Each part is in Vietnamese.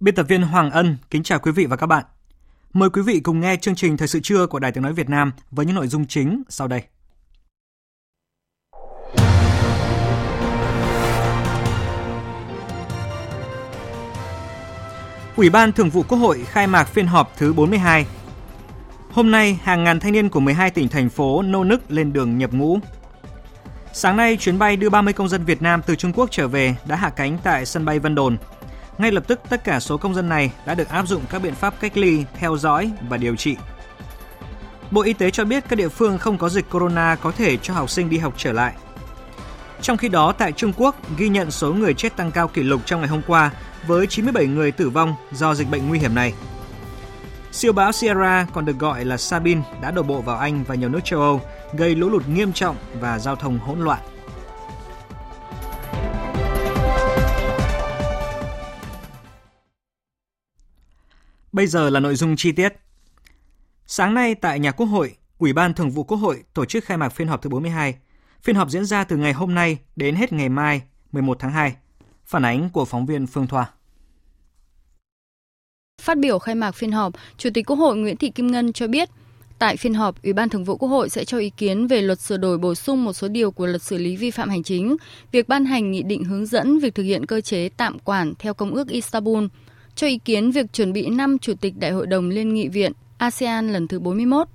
Biên tập viên Hoàng Ân kính chào quý vị và các bạn. Mời quý vị cùng nghe chương trình Thời sự trưa của Đài Tiếng Nói Việt Nam với những nội dung chính sau đây. Ủy ban Thường vụ Quốc hội khai mạc phiên họp thứ 42. Hôm nay, hàng ngàn thanh niên của 12 tỉnh thành phố nô nức lên đường nhập ngũ. Sáng nay, chuyến bay đưa 30 công dân Việt Nam từ Trung Quốc trở về đã hạ cánh tại sân bay Vân Đồn – ngay lập tức tất cả số công dân này đã được áp dụng các biện pháp cách ly, theo dõi và điều trị. Bộ Y tế cho biết các địa phương không có dịch corona có thể cho học sinh đi học trở lại. Trong khi đó, tại Trung Quốc ghi nhận số người chết tăng cao kỷ lục trong ngày hôm qua với 97 người tử vong do dịch bệnh nguy hiểm này. Siêu bão Sierra còn được gọi là Sabine đã đổ bộ vào Anh và nhiều nước châu Âu, gây lũ lụt nghiêm trọng và giao thông hỗn loạn. Bây giờ là nội dung chi tiết. Sáng nay tại nhà Quốc hội, Ủy ban Thường vụ Quốc hội tổ chức khai mạc phiên họp thứ 42. Phiên họp diễn ra từ ngày hôm nay đến hết ngày mai 11 tháng 2. Phản ánh của phóng viên Phương Thoa. Phát biểu khai mạc phiên họp, Chủ tịch Quốc hội Nguyễn Thị Kim Ngân cho biết, tại phiên họp, Ủy ban Thường vụ Quốc hội sẽ cho ý kiến về luật sửa đổi bổ sung một số điều của luật xử lý vi phạm hành chính, việc ban hành nghị định hướng dẫn việc thực hiện cơ chế tạm quản theo Công ước Istanbul – cho ý kiến việc chuẩn bị năm Chủ tịch Đại hội đồng Liên nghị viện ASEAN lần thứ 41,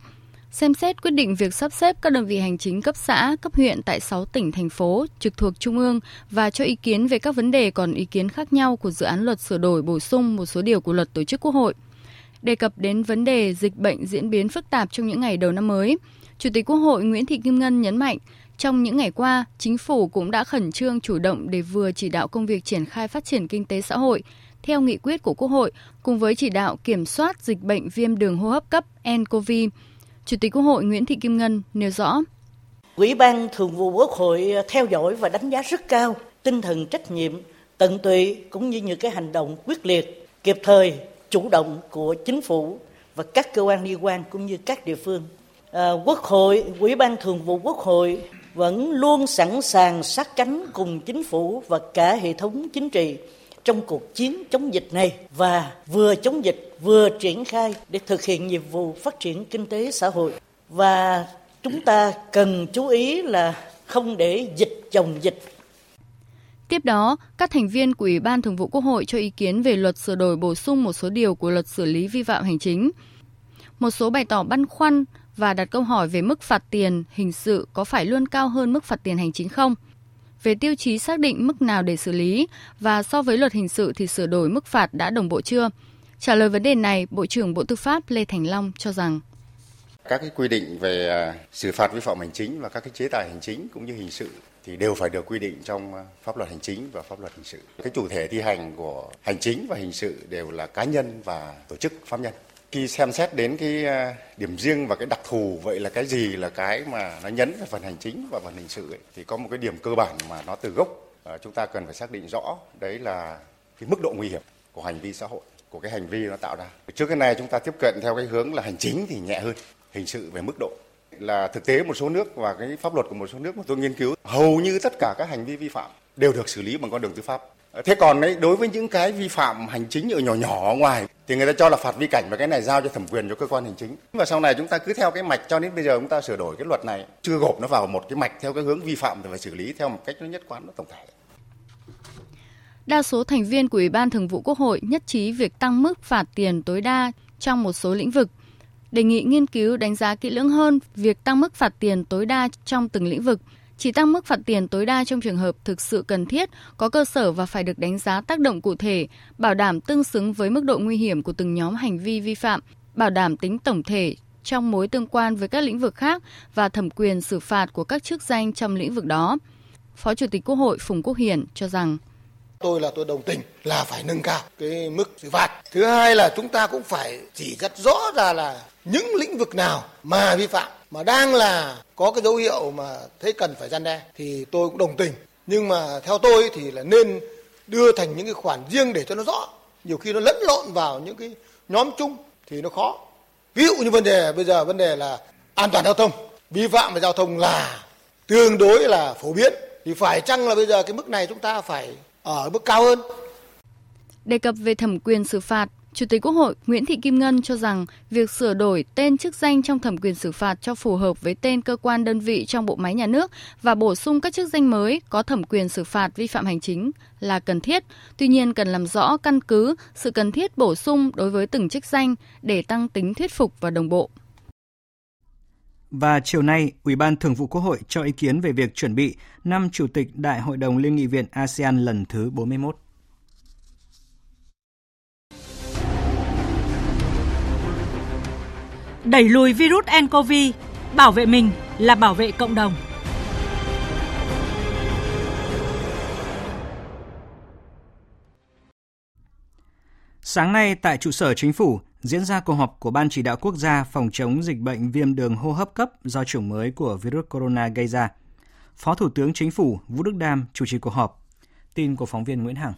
xem xét quyết định việc sắp xếp các đơn vị hành chính cấp xã, cấp huyện tại 6 tỉnh, thành phố trực thuộc Trung ương và cho ý kiến về các vấn đề còn ý kiến khác nhau của dự án luật sửa đổi bổ sung một số điều của luật tổ chức Quốc hội. Đề cập đến vấn đề dịch bệnh diễn biến phức tạp trong những ngày đầu năm mới, Chủ tịch Quốc hội Nguyễn Thị Kim Ngân nhấn mạnh, trong những ngày qua, chính phủ cũng đã khẩn trương chủ động để vừa chỉ đạo công việc triển khai phát triển kinh tế xã hội, theo nghị quyết của Quốc hội cùng với chỉ đạo kiểm soát dịch bệnh viêm đường hô hấp cấp nCoV. Chủ tịch Quốc hội Nguyễn Thị Kim Ngân nêu rõ. Ủy ban Thường vụ Quốc hội theo dõi và đánh giá rất cao tinh thần trách nhiệm, tận tụy cũng như những cái hành động quyết liệt, kịp thời, chủ động của chính phủ và các cơ quan liên quan cũng như các địa phương. À, Quốc hội, Ủy ban Thường vụ Quốc hội vẫn luôn sẵn sàng sát cánh cùng chính phủ và cả hệ thống chính trị trong cuộc chiến chống dịch này và vừa chống dịch vừa triển khai để thực hiện nhiệm vụ phát triển kinh tế xã hội và chúng ta cần chú ý là không để dịch chồng dịch Tiếp đó, các thành viên của Ủy ban Thường vụ Quốc hội cho ý kiến về luật sửa đổi bổ sung một số điều của luật xử lý vi phạm hành chính. Một số bày tỏ băn khoăn và đặt câu hỏi về mức phạt tiền hình sự có phải luôn cao hơn mức phạt tiền hành chính không? Về tiêu chí xác định mức nào để xử lý và so với luật hình sự thì sửa đổi mức phạt đã đồng bộ chưa? Trả lời vấn đề này, Bộ trưởng Bộ Tư pháp Lê Thành Long cho rằng các cái quy định về à, xử phạt vi phạm hành chính và các cái chế tài hành chính cũng như hình sự thì đều phải được quy định trong à, pháp luật hành chính và pháp luật hình sự. Cái chủ thể thi hành của hành chính và hình sự đều là cá nhân và tổ chức pháp nhân khi xem xét đến cái ờ, điểm riêng và cái đặc thù vậy là cái gì là cái mà nó nhấn về phần hành chính và phần hình sự ấy, thì có một cái điểm cơ bản mà nó từ gốc ờ, chúng ta cần phải xác định rõ đấy là cái mức độ nguy hiểm của hành vi xã hội của cái hành vi nó tạo ra. Trước cái này chúng ta tiếp cận theo cái hướng là hành chính thì nhẹ hơn hình sự về mức độ. Là thực tế một số nước và cái pháp luật của một số nước mà tôi nghiên cứu hầu như tất cả các hành vi vi phạm đều được xử lý bằng con đường tư pháp. Ờ, thế còn đấy đối với những cái vi phạm hành chính ở nhỏ nhỏ ở ngoài thì người ta cho là phạt vi cảnh và cái này giao cho thẩm quyền cho cơ quan hành chính. Và sau này chúng ta cứ theo cái mạch cho đến bây giờ chúng ta sửa đổi cái luật này chưa gộp nó vào một cái mạch theo cái hướng vi phạm thì phải xử lý theo một cách nó nhất quán nó tổng thể. Đa số thành viên của Ủy ban Thường vụ Quốc hội nhất trí việc tăng mức phạt tiền tối đa trong một số lĩnh vực, đề nghị nghiên cứu đánh giá kỹ lưỡng hơn việc tăng mức phạt tiền tối đa trong từng lĩnh vực. Chỉ tăng mức phạt tiền tối đa trong trường hợp thực sự cần thiết, có cơ sở và phải được đánh giá tác động cụ thể, bảo đảm tương xứng với mức độ nguy hiểm của từng nhóm hành vi vi phạm, bảo đảm tính tổng thể trong mối tương quan với các lĩnh vực khác và thẩm quyền xử phạt của các chức danh trong lĩnh vực đó. Phó Chủ tịch Quốc hội Phùng Quốc Hiển cho rằng tôi là tôi đồng tình là phải nâng cao cái mức xử phạt. Thứ hai là chúng ta cũng phải chỉ rất rõ ra là những lĩnh vực nào mà vi phạm mà đang là có cái dấu hiệu mà thấy cần phải gian đe thì tôi cũng đồng tình. Nhưng mà theo tôi thì là nên đưa thành những cái khoản riêng để cho nó rõ. Nhiều khi nó lẫn lộn vào những cái nhóm chung thì nó khó. Ví dụ như vấn đề bây giờ vấn đề là an toàn giao thông, vi phạm về giao thông là tương đối là phổ biến thì phải chăng là bây giờ cái mức này chúng ta phải ở mức cao hơn. Đề cập về thẩm quyền xử phạt, Chủ tịch Quốc hội Nguyễn Thị Kim Ngân cho rằng việc sửa đổi tên chức danh trong thẩm quyền xử phạt cho phù hợp với tên cơ quan đơn vị trong bộ máy nhà nước và bổ sung các chức danh mới có thẩm quyền xử phạt vi phạm hành chính là cần thiết. Tuy nhiên cần làm rõ căn cứ sự cần thiết bổ sung đối với từng chức danh để tăng tính thuyết phục và đồng bộ. Và chiều nay, Ủy ban Thường vụ Quốc hội cho ý kiến về việc chuẩn bị năm Chủ tịch Đại hội đồng Liên nghị viện ASEAN lần thứ 41. Đẩy lùi virus nCoV, bảo vệ mình là bảo vệ cộng đồng. Sáng nay tại trụ sở chính phủ diễn ra cuộc họp của Ban chỉ đạo quốc gia phòng chống dịch bệnh viêm đường hô hấp cấp do chủng mới của virus corona gây ra. Phó Thủ tướng Chính phủ Vũ Đức Đam chủ trì cuộc họp. Tin của phóng viên Nguyễn Hằng.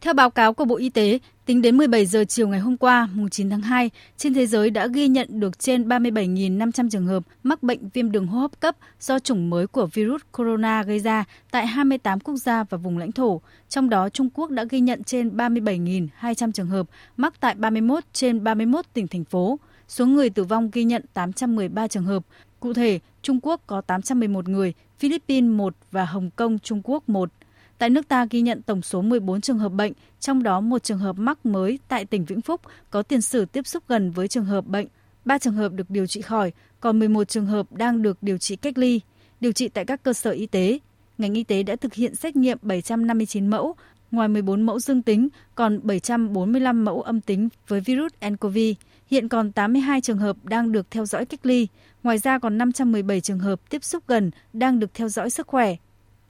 Theo báo cáo của Bộ Y tế, tính đến 17 giờ chiều ngày hôm qua, mùng 9 tháng 2, trên thế giới đã ghi nhận được trên 37.500 trường hợp mắc bệnh viêm đường hô hấp cấp do chủng mới của virus corona gây ra tại 28 quốc gia và vùng lãnh thổ. Trong đó, Trung Quốc đã ghi nhận trên 37.200 trường hợp mắc tại 31 trên 31 tỉnh thành phố. Số người tử vong ghi nhận 813 trường hợp. Cụ thể, Trung Quốc có 811 người, Philippines 1 và Hồng Kông Trung Quốc 1. Tại nước ta ghi nhận tổng số 14 trường hợp bệnh, trong đó một trường hợp mắc mới tại tỉnh Vĩnh Phúc có tiền sử tiếp xúc gần với trường hợp bệnh. 3 trường hợp được điều trị khỏi, còn 11 trường hợp đang được điều trị cách ly, điều trị tại các cơ sở y tế. Ngành y tế đã thực hiện xét nghiệm 759 mẫu, ngoài 14 mẫu dương tính, còn 745 mẫu âm tính với virus nCoV. Hiện còn 82 trường hợp đang được theo dõi cách ly, ngoài ra còn 517 trường hợp tiếp xúc gần đang được theo dõi sức khỏe.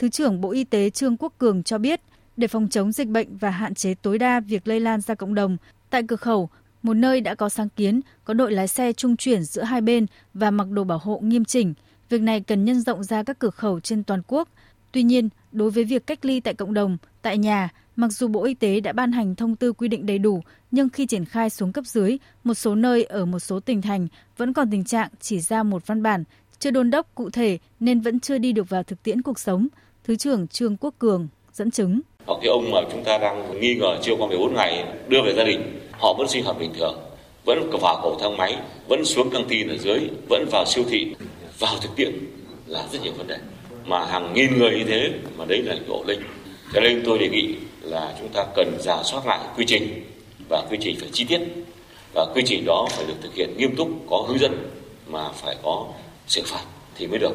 Thứ trưởng Bộ Y tế Trương Quốc Cường cho biết, để phòng chống dịch bệnh và hạn chế tối đa việc lây lan ra cộng đồng, tại cửa khẩu, một nơi đã có sáng kiến có đội lái xe trung chuyển giữa hai bên và mặc đồ bảo hộ nghiêm chỉnh. Việc này cần nhân rộng ra các cửa khẩu trên toàn quốc. Tuy nhiên, đối với việc cách ly tại cộng đồng, tại nhà, mặc dù Bộ Y tế đã ban hành thông tư quy định đầy đủ, nhưng khi triển khai xuống cấp dưới, một số nơi ở một số tỉnh thành vẫn còn tình trạng chỉ ra một văn bản, chưa đôn đốc cụ thể nên vẫn chưa đi được vào thực tiễn cuộc sống. Thứ trưởng Trương Quốc Cường dẫn chứng. Hoặc cái ông mà chúng ta đang nghi ngờ chưa qua 14 ngày đưa về gia đình, họ vẫn sinh hoạt bình thường, vẫn vào cầu thang máy, vẫn xuống căng tin ở dưới, vẫn vào siêu thị. Vào thực tiễn là rất nhiều vấn đề. Mà hàng nghìn người như thế mà đấy là ổ linh. Cho nên tôi đề nghị là chúng ta cần giả soát lại quy trình và quy trình phải chi tiết và quy trình đó phải được thực hiện nghiêm túc, có hướng dẫn mà phải có xử phạt thì mới được.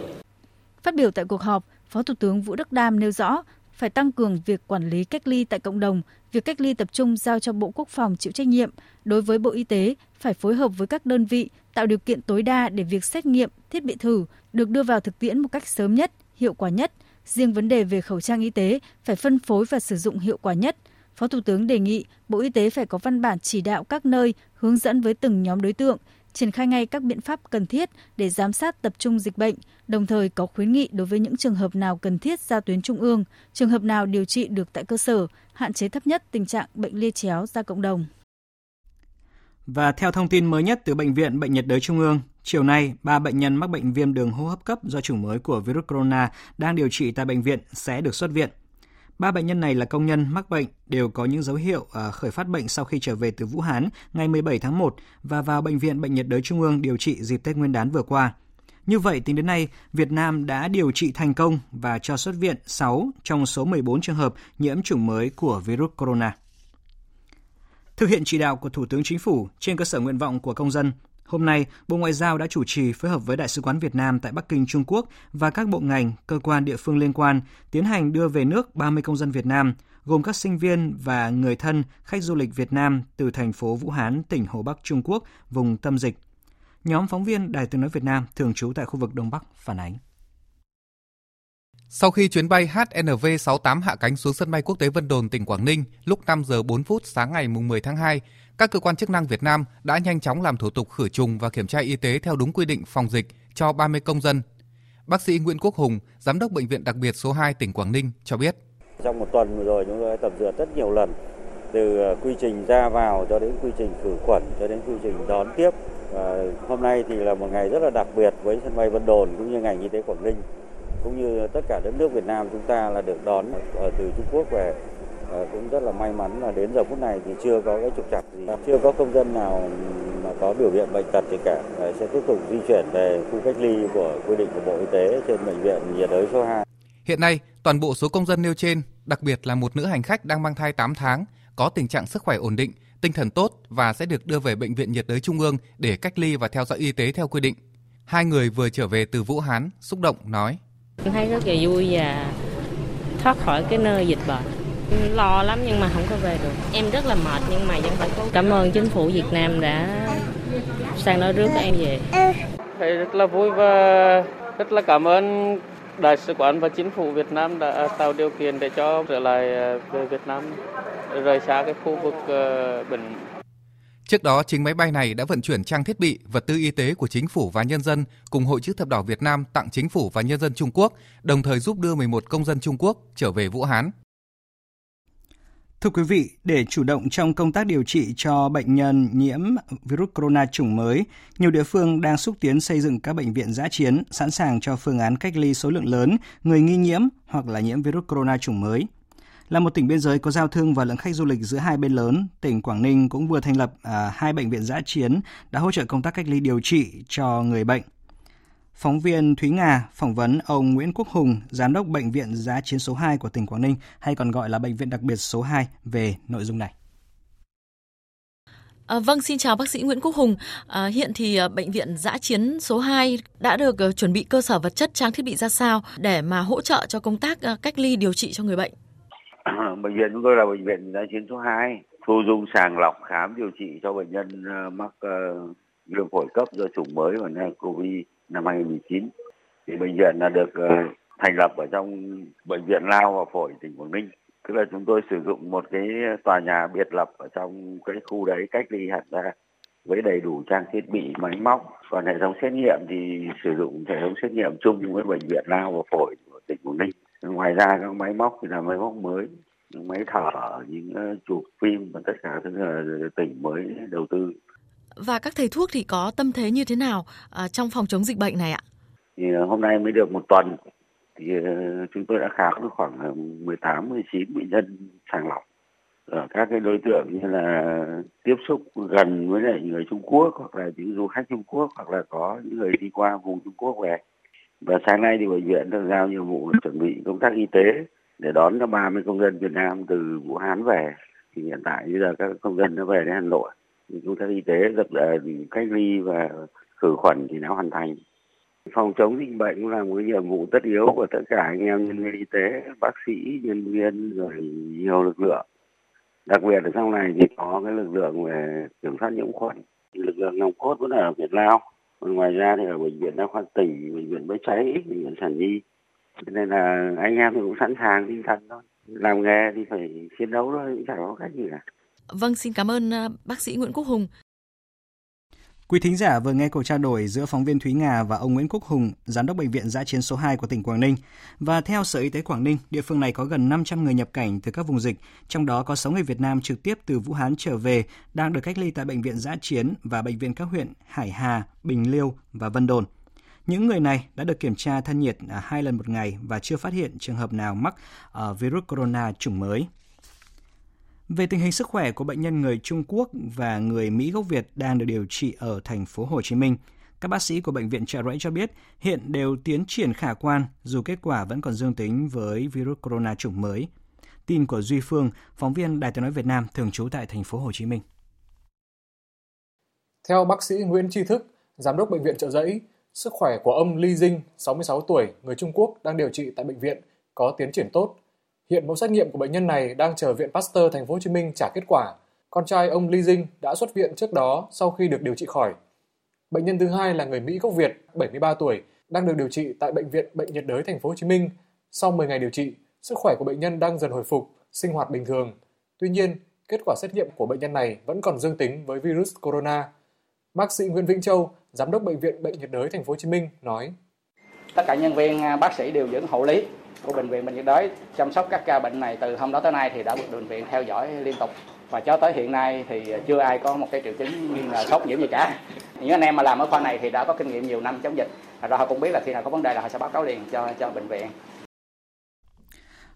Phát biểu tại cuộc họp, Phó Thủ tướng Vũ Đức Đam nêu rõ phải tăng cường việc quản lý cách ly tại cộng đồng, việc cách ly tập trung giao cho Bộ Quốc phòng chịu trách nhiệm. Đối với Bộ Y tế, phải phối hợp với các đơn vị tạo điều kiện tối đa để việc xét nghiệm, thiết bị thử được đưa vào thực tiễn một cách sớm nhất, hiệu quả nhất. Riêng vấn đề về khẩu trang y tế phải phân phối và sử dụng hiệu quả nhất. Phó Thủ tướng đề nghị Bộ Y tế phải có văn bản chỉ đạo các nơi hướng dẫn với từng nhóm đối tượng, triển khai ngay các biện pháp cần thiết để giám sát tập trung dịch bệnh, đồng thời có khuyến nghị đối với những trường hợp nào cần thiết ra tuyến trung ương, trường hợp nào điều trị được tại cơ sở, hạn chế thấp nhất tình trạng bệnh lia chéo ra cộng đồng. Và theo thông tin mới nhất từ Bệnh viện Bệnh nhiệt đới Trung ương, chiều nay, ba bệnh nhân mắc bệnh viêm đường hô hấp cấp do chủng mới của virus corona đang điều trị tại bệnh viện sẽ được xuất viện. Ba bệnh nhân này là công nhân mắc bệnh đều có những dấu hiệu à, khởi phát bệnh sau khi trở về từ Vũ Hán ngày 17 tháng 1 và vào bệnh viện Bệnh nhiệt đới Trung ương điều trị dịp Tết Nguyên đán vừa qua. Như vậy, tính đến nay, Việt Nam đã điều trị thành công và cho xuất viện 6 trong số 14 trường hợp nhiễm chủng mới của virus corona. Thực hiện chỉ đạo của Thủ tướng Chính phủ trên cơ sở nguyện vọng của công dân, Hôm nay, Bộ Ngoại giao đã chủ trì phối hợp với Đại sứ quán Việt Nam tại Bắc Kinh, Trung Quốc và các bộ ngành, cơ quan địa phương liên quan tiến hành đưa về nước 30 công dân Việt Nam, gồm các sinh viên và người thân khách du lịch Việt Nam từ thành phố Vũ Hán, tỉnh Hồ Bắc, Trung Quốc, vùng tâm dịch. Nhóm phóng viên Đài Tiếng Nói Việt Nam thường trú tại khu vực Đông Bắc phản ánh. Sau khi chuyến bay HNV68 hạ cánh xuống sân bay quốc tế Vân Đồn, tỉnh Quảng Ninh lúc 5 giờ 4 phút sáng ngày 10 tháng 2, các cơ quan chức năng Việt Nam đã nhanh chóng làm thủ tục khử trùng và kiểm tra y tế theo đúng quy định phòng dịch cho 30 công dân. Bác sĩ Nguyễn Quốc Hùng, Giám đốc Bệnh viện đặc biệt số 2 tỉnh Quảng Ninh cho biết. Trong một tuần vừa rồi chúng tôi tập dượt rất nhiều lần, từ ờ, quy trình ra vào cho đến quy trình khử khuẩn cho đến quy trình đón tiếp. Và hôm nay thì là một ngày rất là đặc biệt với sân bay Vân Đồn cũng như ngành y tế Quảng Ninh cũng như tất cả đất nước Việt Nam chúng ta là được đón ở từ Trung Quốc về cũng rất là may mắn là đến giờ phút này thì chưa có cái trục trặc gì, chưa có công dân nào mà có biểu hiện bệnh tật gì cả. Sẽ tiếp tục di chuyển về khu cách ly của quy định của Bộ Y tế trên bệnh viện nhiệt đới số 2. Hiện nay, toàn bộ số công dân nêu trên, đặc biệt là một nữ hành khách đang mang thai 8 tháng, có tình trạng sức khỏe ổn định, tinh thần tốt và sẽ được đưa về bệnh viện nhiệt đới trung ương để cách ly và theo dõi y tế theo quy định. Hai người vừa trở về từ Vũ Hán, xúc động nói: Em thấy rất là vui và thoát khỏi cái nơi dịch bệnh lo lắm nhưng mà không có về được. Em rất là mệt nhưng mà vẫn phải cố cảm ơn chính phủ Việt Nam đã sang đó rước em về. Thấy rất là vui và rất là cảm ơn đại sứ quán và chính phủ Việt Nam đã tạo điều kiện để cho trở lại ờ, về Việt Nam rời xa cái khu vực ờ, bệnh Trước đó, chính máy bay này đã vận chuyển trang thiết bị, vật tư y tế của chính phủ và nhân dân cùng Hội chữ thập đỏ Việt Nam tặng chính phủ và nhân dân Trung Quốc, đồng thời giúp đưa 11 công dân Trung Quốc trở về Vũ Hán. Thưa quý vị, để chủ động trong công tác điều trị cho bệnh nhân nhiễm virus corona chủng mới, nhiều địa phương đang xúc tiến xây dựng các bệnh viện giã chiến sẵn sàng cho phương án cách ly số lượng lớn người nghi nhiễm hoặc là nhiễm virus corona chủng mới. Là một tỉnh biên giới có giao thương và lượng khách du lịch giữa hai bên lớn, tỉnh Quảng Ninh cũng vừa thành lập à, hai bệnh viện giã chiến đã hỗ trợ công tác cách ly điều trị cho người bệnh. Phóng viên Thúy Nga phỏng vấn ông Nguyễn Quốc Hùng, Giám đốc Bệnh viện Giá chiến số 2 của tỉnh Quảng Ninh, hay còn gọi là Bệnh viện đặc biệt số 2 về nội dung này. À, vâng, xin chào bác sĩ Nguyễn Quốc Hùng. À, hiện thì à, bệnh viện giã chiến số 2 đã được uh, chuẩn bị cơ sở vật chất trang thiết bị ra sao để mà hỗ trợ cho công tác uh, cách ly điều trị cho người bệnh? bệnh viện chúng tôi là bệnh viện giã chiến số 2, thu dung sàng lọc khám điều trị cho bệnh nhân uh, mắc uh, viêm phổi cấp do chủng mới và COVID năm 2019 thì bệnh viện là được ờ, thành lập ở trong bệnh viện lao và phổi tỉnh Quảng Ninh. Tức là chúng tôi sử dụng một cái tòa nhà biệt lập ở trong cái khu đấy, cách ly hẳn ra với đầy đủ trang thiết bị, máy móc. Còn hệ thống xét nghiệm thì sử dụng hệ thống xét nghiệm chung với bệnh viện lao và phổi của tỉnh Quảng Ninh. Ngoài ra các máy móc thì là máy móc mới, những máy thở, những ờ, chụp phim và tất cả thứ là tỉnh mới đầu tư và các thầy thuốc thì có tâm thế như thế nào uh, trong phòng chống dịch bệnh này ạ? Thì à, hôm nay mới được một tuần thì à, chúng tôi đã khám được khoảng 18 19 bệnh nhân sàng lọc ở các cái đối tượng như là tiếp xúc gần với lại người Trung Quốc hoặc là những du khách Trung Quốc hoặc là có những người đi qua vùng Trung Quốc về. Và sáng nay thì bệnh viện được giao nhiệm vụ chuẩn bị công tác y tế để đón cho 30 công dân Việt Nam từ Vũ Hán về. Thì hiện tại bây giờ các công dân đã về đến Hà Nội công tác y tế dập cách ly và khử khuẩn thì đã hoàn thành. Phòng chống dịch bệnh cũng là một nhiệm vụ tất yếu của tất cả anh em nhân viên y tế, bác sĩ, nhân viên, rồi nhiều lực lượng. Đặc biệt là sau này thì có cái lực lượng về kiểm soát nhiễm khuẩn. Lực lượng nòng cốt vẫn ở Việt Lao còn ngoài ra thì ở bệnh viện đa khoa tỉnh, bệnh viện bãi cháy, bệnh viện sản nhi. Nên là anh em thì cũng sẵn sàng tinh thần thôi. Làm nghề thì phải chiến đấu thôi chẳng có cách gì cả. Vâng, xin cảm ơn à, bác sĩ Nguyễn Quốc Hùng. Quý thính giả vừa nghe cuộc trao đổi giữa phóng viên Thúy Nga và ông Nguyễn Quốc Hùng, giám đốc bệnh viện giã chiến số 2 của tỉnh Quảng Ninh. Và theo Sở Y tế Quảng Ninh, địa phương này có gần 500 người nhập cảnh từ các vùng dịch, trong đó có 6 người Việt Nam trực tiếp từ Vũ Hán trở về đang được cách ly tại bệnh viện giã chiến và bệnh viện các huyện Hải Hà, Bình Liêu và Vân Đồn. Những người này đã được kiểm tra thân nhiệt à, hai lần một ngày và chưa phát hiện trường hợp nào mắc à, virus corona chủng mới. Về tình hình sức khỏe của bệnh nhân người Trung Quốc và người Mỹ gốc Việt đang được điều trị ở thành phố Hồ Chí Minh, các bác sĩ của bệnh viện Trợ Rẫy cho biết hiện đều tiến triển khả quan dù kết quả vẫn còn dương tính với virus corona chủng mới. Tin của Duy Phương, phóng viên Đài Tiếng nói Việt Nam thường trú tại thành phố Hồ Chí Minh. Theo bác sĩ Nguyễn Tri Thức, giám đốc bệnh viện Trợ Giấy, sức khỏe của ông Li Dinh, 66 tuổi, người Trung Quốc đang điều trị tại bệnh viện có tiến triển tốt. Hiện mẫu xét nghiệm của bệnh nhân này đang chờ viện Pasteur thành phố Hồ Chí Minh trả kết quả. Con trai ông Li Jing đã xuất viện trước đó sau khi được điều trị khỏi. Bệnh nhân thứ hai là người Mỹ gốc Việt, 73 tuổi, đang được điều trị tại bệnh viện Bệnh nhiệt đới thành phố Hồ Chí Minh. Sau 10 ngày điều trị, sức khỏe của bệnh nhân đang dần hồi phục, sinh hoạt bình thường. Tuy nhiên, kết quả xét nghiệm của bệnh nhân này vẫn còn dương tính với virus corona. Bác sĩ Nguyễn Vĩnh Châu, giám đốc bệnh viện Bệnh nhiệt đới thành phố Hồ Chí Minh nói: Tất cả nhân viên à, bác sĩ đều vẫn hộ lý của bệnh viện Bệnh nhiệt đới chăm sóc các ca bệnh này từ hôm đó tới nay thì đã được bệnh viện theo dõi liên tục và cho tới hiện nay thì chưa ai có một cái triệu chứng nghi ngờ sốt nhiễm gì cả. Những anh em mà làm ở khoa này thì đã có kinh nghiệm nhiều năm chống dịch, rồi họ cũng biết là khi nào có vấn đề là họ sẽ báo cáo liền cho cho bệnh viện.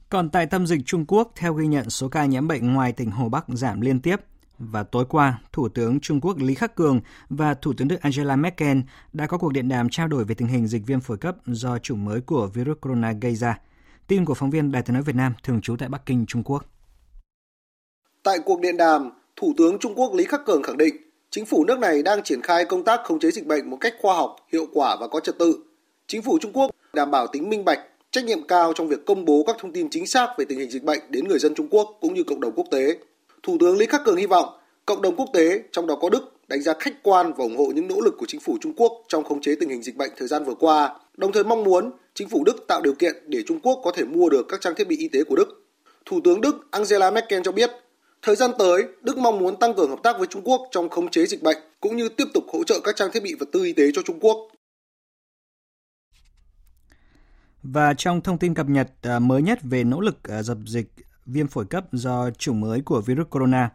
Còn tại tâm dịch Trung Quốc, theo ghi nhận số ca nhiễm bệnh ngoài tỉnh Hồ Bắc giảm liên tiếp. Và tối qua, Thủ tướng Trung Quốc Lý Khắc Cường và Thủ tướng Đức Angela Merkel đã có cuộc điện đàm trao đổi về tình hình dịch viêm phổi cấp do chủng mới của virus corona gây ra. Tin của phóng viên Đài tiếng nói Việt Nam thường trú tại Bắc Kinh, Trung Quốc. Tại cuộc điện đàm, Thủ tướng Trung Quốc Lý Khắc Cường khẳng định chính phủ nước này đang triển khai công tác khống chế dịch bệnh một cách khoa học, hiệu quả và có trật tự. Chính phủ Trung Quốc đảm bảo tính minh bạch, trách nhiệm cao trong việc công bố các thông tin chính xác về tình hình dịch bệnh đến người dân Trung Quốc cũng như cộng đồng quốc tế. Thủ tướng Lý Khắc Cường hy vọng cộng đồng quốc tế, trong đó có Đức, đánh giá khách quan và ủng hộ những nỗ lực của chính phủ Trung Quốc trong khống chế tình hình dịch bệnh thời gian vừa qua, đồng thời mong muốn chính phủ Đức tạo điều kiện để Trung Quốc có thể mua được các trang thiết bị y tế của Đức. Thủ tướng Đức Angela Merkel cho biết, thời gian tới, Đức mong muốn tăng cường hợp tác với Trung Quốc trong khống chế dịch bệnh cũng như tiếp tục hỗ trợ các trang thiết bị vật tư y tế cho Trung Quốc. Và trong thông tin cập nhật ờ, mới nhất về nỗ lực ờ, dập dịch viêm phổi cấp do chủng mới của virus corona,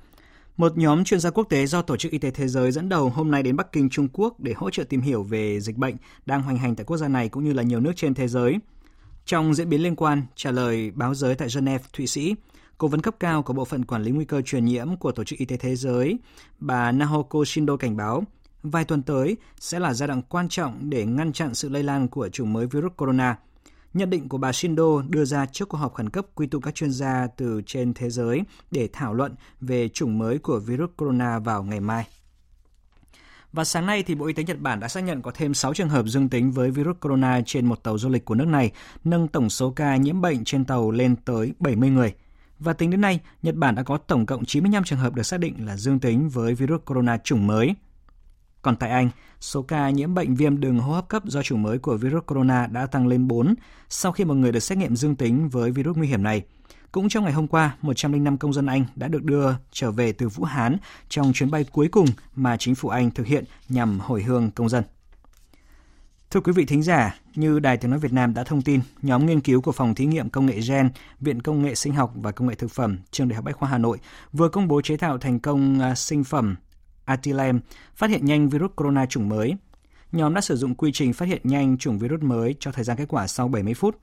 một nhóm chuyên gia quốc tế do Tổ chức Y tế Thế giới dẫn đầu hôm nay đến Bắc Kinh, Trung Quốc để hỗ trợ tìm hiểu về dịch bệnh đang hoành hành tại quốc gia này cũng như là nhiều nước trên thế giới. Trong diễn biến liên quan, trả lời báo giới tại Geneva, Thụy Sĩ, Cố vấn cấp cao của Bộ phận Quản lý Nguy cơ truyền nhiễm của Tổ chức Y tế Thế giới, bà Nahoko Shindo cảnh báo, vài tuần tới sẽ là giai đoạn quan trọng để ngăn chặn sự lây lan của chủng mới virus corona – Nhận định của bà Shindo đưa ra trước cuộc họp khẩn cấp quy tụ các chuyên gia từ trên thế giới để thảo luận về chủng mới của virus corona vào ngày mai. Và sáng nay thì Bộ Y tế Nhật Bản đã xác nhận có thêm 6 trường hợp dương tính với virus corona trên một tàu du lịch của nước này, nâng tổng số ca nhiễm bệnh trên tàu lên tới 70 người. Và tính đến nay, Nhật Bản đã có tổng cộng 95 trường hợp được xác định là dương tính với virus corona chủng mới. Còn tại Anh, số ca nhiễm bệnh viêm đường hô hấp cấp do chủng mới của virus corona đã tăng lên 4 sau khi một người được xét nghiệm dương tính với virus nguy hiểm này. Cũng trong ngày hôm qua, 105 công dân Anh đã được đưa trở về từ Vũ Hán trong chuyến bay cuối cùng mà chính phủ Anh thực hiện nhằm hồi hương công dân. Thưa quý vị thính giả, như Đài Tiếng Nói Việt Nam đã thông tin, nhóm nghiên cứu của Phòng Thí nghiệm Công nghệ Gen, Viện Công nghệ Sinh học và Công nghệ Thực phẩm, Trường Đại học Bách khoa Hà Nội vừa công bố chế tạo thành công à, sinh phẩm Atilem phát hiện nhanh virus corona chủng mới. Nhóm đã sử dụng quy trình phát hiện nhanh chủng virus mới cho thời gian kết quả sau 70 phút.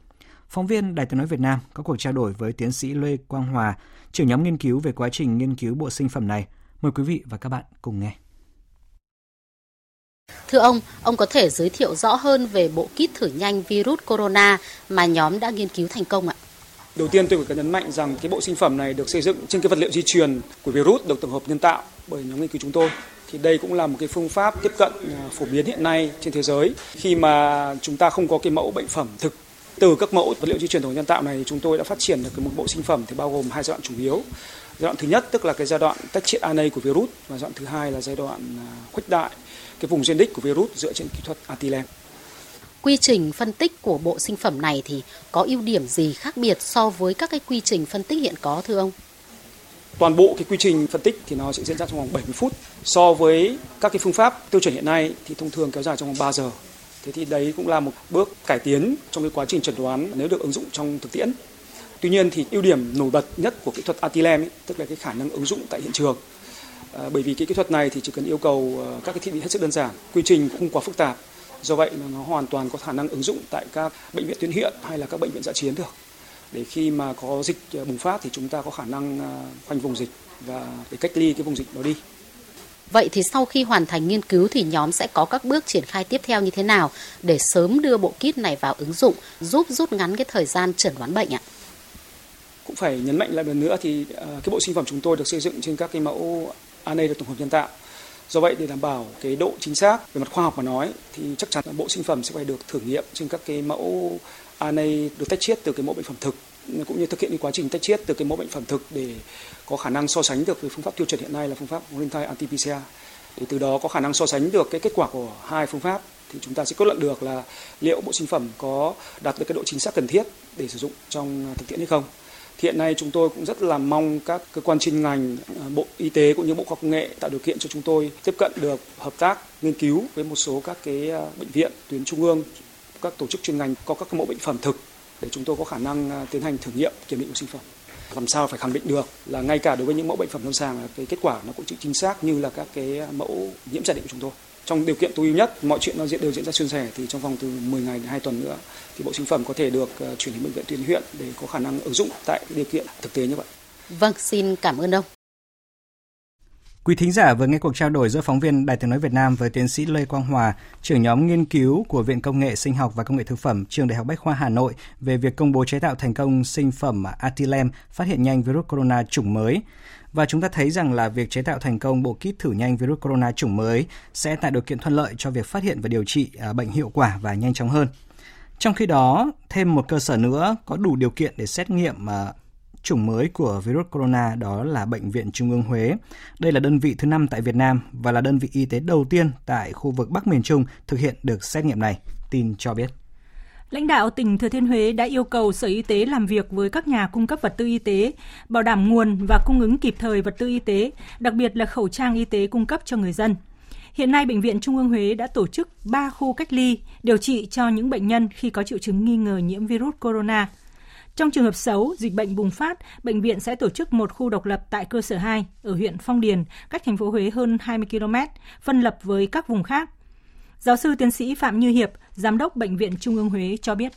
Phóng viên Đài tiếng nói Việt Nam có cuộc trao đổi với tiến sĩ Lê Quang Hòa, trưởng nhóm nghiên cứu về quá trình nghiên cứu bộ sinh phẩm này. Mời quý vị và các bạn cùng nghe. Thưa ông, ông có thể giới thiệu rõ hơn về bộ kit thử nhanh virus corona mà nhóm đã nghiên cứu thành công ạ? Đầu tiên tôi phải nhấn mạnh rằng cái bộ sinh phẩm này được xây dựng trên cái vật liệu di truyền của virus được tổng hợp nhân tạo bởi nhóm nghiên cứu chúng tôi. Thì đây cũng là một cái phương pháp tiếp cận à, phổ biến hiện nay trên thế giới. Khi mà chúng ta không có cái mẫu bệnh phẩm thực, từ các mẫu vật liệu di truyền tổng hợp nhân tạo này thì chúng tôi đã phát triển được một bộ sinh phẩm thì bao gồm hai giai đoạn chủ yếu. Giai đoạn thứ nhất, tức là cái giai đoạn tách triệt RNA của virus, và giai đoạn thứ hai là giai đoạn à, khuếch đại, cái vùng gen đích của virus dựa trên kỹ thuật atilen quy trình phân tích của bộ sinh phẩm này thì có ưu điểm gì khác biệt so với các cái quy trình phân tích hiện có thưa ông? Toàn bộ cái quy trình phân tích thì nó sẽ diễn ra trong vòng 70 phút. So với các cái phương pháp tiêu chuẩn hiện nay thì thông thường kéo dài trong vòng 3 giờ. Thế thì đấy cũng là một bước cải tiến trong cái quá trình chẩn đoán nếu được ứng dụng trong thực tiễn. Tuy nhiên thì ưu điểm nổi bật nhất của kỹ thuật Atilem ấy, tức là cái khả năng ứng dụng tại hiện trường. À, bởi vì cái kỹ thuật này thì chỉ cần yêu cầu ờ, các cái thiết bị hết sức đơn giản, quy trình cũng không quá phức tạp Do vậy là nó hoàn toàn có khả năng ứng dụng tại các bệnh viện tuyến huyện hay là các bệnh viện dã chiến được. Để khi mà có dịch ờ, bùng phát thì chúng ta có khả năng ờ, khoanh vùng dịch và để cách ly cái vùng dịch đó đi. Vậy thì sau khi hoàn thành nghiên cứu thì nhóm sẽ có các bước triển khai tiếp theo như thế nào để sớm đưa bộ kit này vào ứng dụng giúp rút ngắn cái thời gian chẩn đoán bệnh ạ? Cũng phải nhấn mạnh lại lần nữa thì ờ, cái bộ sinh phẩm chúng tôi được xây dựng trên các cái mẫu RNA được tổng hợp nhân tạo Do vậy để đảm bảo cái độ chính xác về mặt khoa học mà nói, thì chắc chắn là bộ sinh phẩm sẽ phải được thử nghiệm trên các cái mẫu RNA được tách chiết từ cái mẫu bệnh phẩm thực, cũng như thực hiện cái quá trình tách chiết từ cái mẫu bệnh phẩm thực để có khả năng so sánh được với phương pháp tiêu chuẩn hiện nay là phương pháp real time anti pcr để từ đó có khả năng so sánh được cái kết quả của hai phương pháp, thì chúng ta sẽ kết luận được là liệu bộ sinh phẩm có đạt được cái độ chính xác cần thiết để sử dụng trong thực tiễn hay không. Hiện nay chúng tôi cũng rất là mong các cơ quan chuyên ngành, à, Bộ Y tế cũng như Bộ Khoa học Công nghệ tạo điều kiện cho chúng tôi tiếp cận được hợp tác nghiên cứu với một số các cái à, bệnh viện tuyến trung ương, các tổ chức chuyên ngành có các mẫu bệnh phẩm thực để chúng tôi có khả năng à, tiến hành thử nghiệm kiểm định của sinh phẩm. Làm sao phải khẳng định được là ngay cả đối với những mẫu bệnh phẩm lâm sàng là cái kết quả nó cũng chính xác như là các cái mẫu nhiễm giả định của chúng tôi. Trong điều kiện tối ưu nhất mọi chuyện nó diễn đều diễn ra suôn sẻ thì trong vòng từ 10 ngày đến 2 tuần nữa thì bộ sinh phẩm có thể được ờ, chuyển đến bệnh viện tuyến huyện để có khả năng ứng dụng tại điều kiện thực tế như vậy. Vâng, xin cảm ơn ông. Quý thính giả vừa nghe cuộc trao đổi giữa phóng viên Đài tiếng nói Việt Nam với tiến sĩ Lê Quang Hòa, trưởng nhóm nghiên cứu của Viện Công nghệ Sinh học và Công nghệ Thực phẩm Trường Đại học Bách khoa Hà Nội về việc công bố chế tạo thành công sinh phẩm Atilem phát hiện nhanh virus corona chủng mới. Và chúng ta thấy rằng là việc chế tạo thành công bộ kit thử nhanh virus corona chủng mới sẽ tạo điều kiện thuận lợi cho việc phát hiện và điều trị à, bệnh hiệu quả và nhanh chóng hơn. Trong khi đó, thêm một cơ sở nữa có đủ điều kiện để xét nghiệm mà chủng mới của virus corona đó là Bệnh viện Trung ương Huế. Đây là đơn vị thứ năm tại Việt Nam và là đơn vị y tế đầu tiên tại khu vực Bắc miền Trung thực hiện được xét nghiệm này, tin cho biết. Lãnh đạo tỉnh Thừa Thiên Huế đã yêu cầu Sở Y tế làm việc với các nhà cung cấp vật tư y tế, bảo đảm nguồn và cung ứng kịp thời vật tư y tế, đặc biệt là khẩu trang y tế cung cấp cho người dân. Hiện nay, Bệnh viện Trung ương Huế đã tổ chức 3 khu cách ly điều trị cho những bệnh nhân khi có triệu chứng nghi ngờ nhiễm virus corona. Trong trường hợp xấu, dịch bệnh bùng phát, bệnh viện sẽ tổ chức một khu độc lập tại cơ sở 2 ở huyện Phong Điền, cách thành phố Huế hơn 20 km, phân lập với các vùng khác. Giáo sư tiến sĩ Phạm Như Hiệp, Giám đốc Bệnh viện Trung ương Huế cho biết.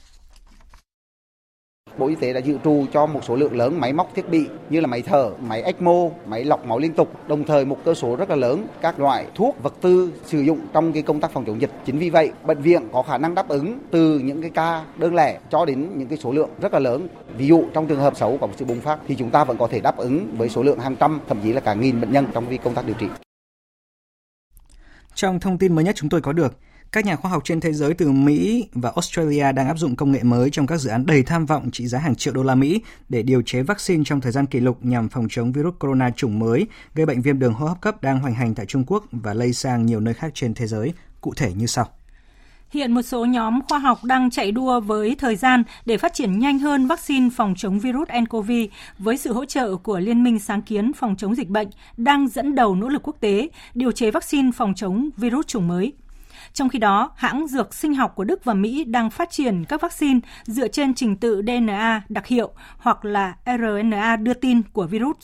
Bộ Y tế đã dự trù cho một số lượng lớn máy móc thiết bị như là máy thở, máy ECMO, máy lọc máu liên tục, đồng thời một cơ số rất là lớn các loại thuốc, vật tư sử dụng trong cái công tác phòng chống dịch. Chính vì vậy, bệnh viện có khả năng đáp ứng từ những cái ca đơn lẻ cho đến những cái số lượng rất là lớn. Ví dụ trong trường hợp xấu có một sự bùng phát thì chúng ta vẫn có thể đáp ứng với số lượng hàng trăm, thậm chí là cả nghìn bệnh nhân trong công tác điều trị. Trong thông tin mới nhất chúng tôi có được, các nhà khoa học trên thế giới từ Mỹ và Australia đang áp dụng công nghệ mới trong các dự án đầy tham vọng trị giá hàng triệu đô la Mỹ để điều chế vaccine trong thời gian kỷ lục nhằm phòng chống virus corona chủng mới gây bệnh viêm đường hô hấp cấp đang hoành hành tại Trung Quốc và lây sang nhiều nơi khác trên thế giới, cụ thể như sau. Hiện một số nhóm khoa học đang chạy đua với thời gian để phát triển nhanh hơn vaccine phòng chống virus nCoV với sự hỗ trợ của Liên minh sáng kiến phòng chống dịch bệnh đang dẫn đầu nỗ lực quốc tế điều chế vaccine phòng chống virus chủng mới. Trong khi đó, hãng dược sinh học của Đức và Mỹ đang phát triển các vaccine dựa trên trình tự DNA đặc hiệu hoặc là RNA đưa tin của virus.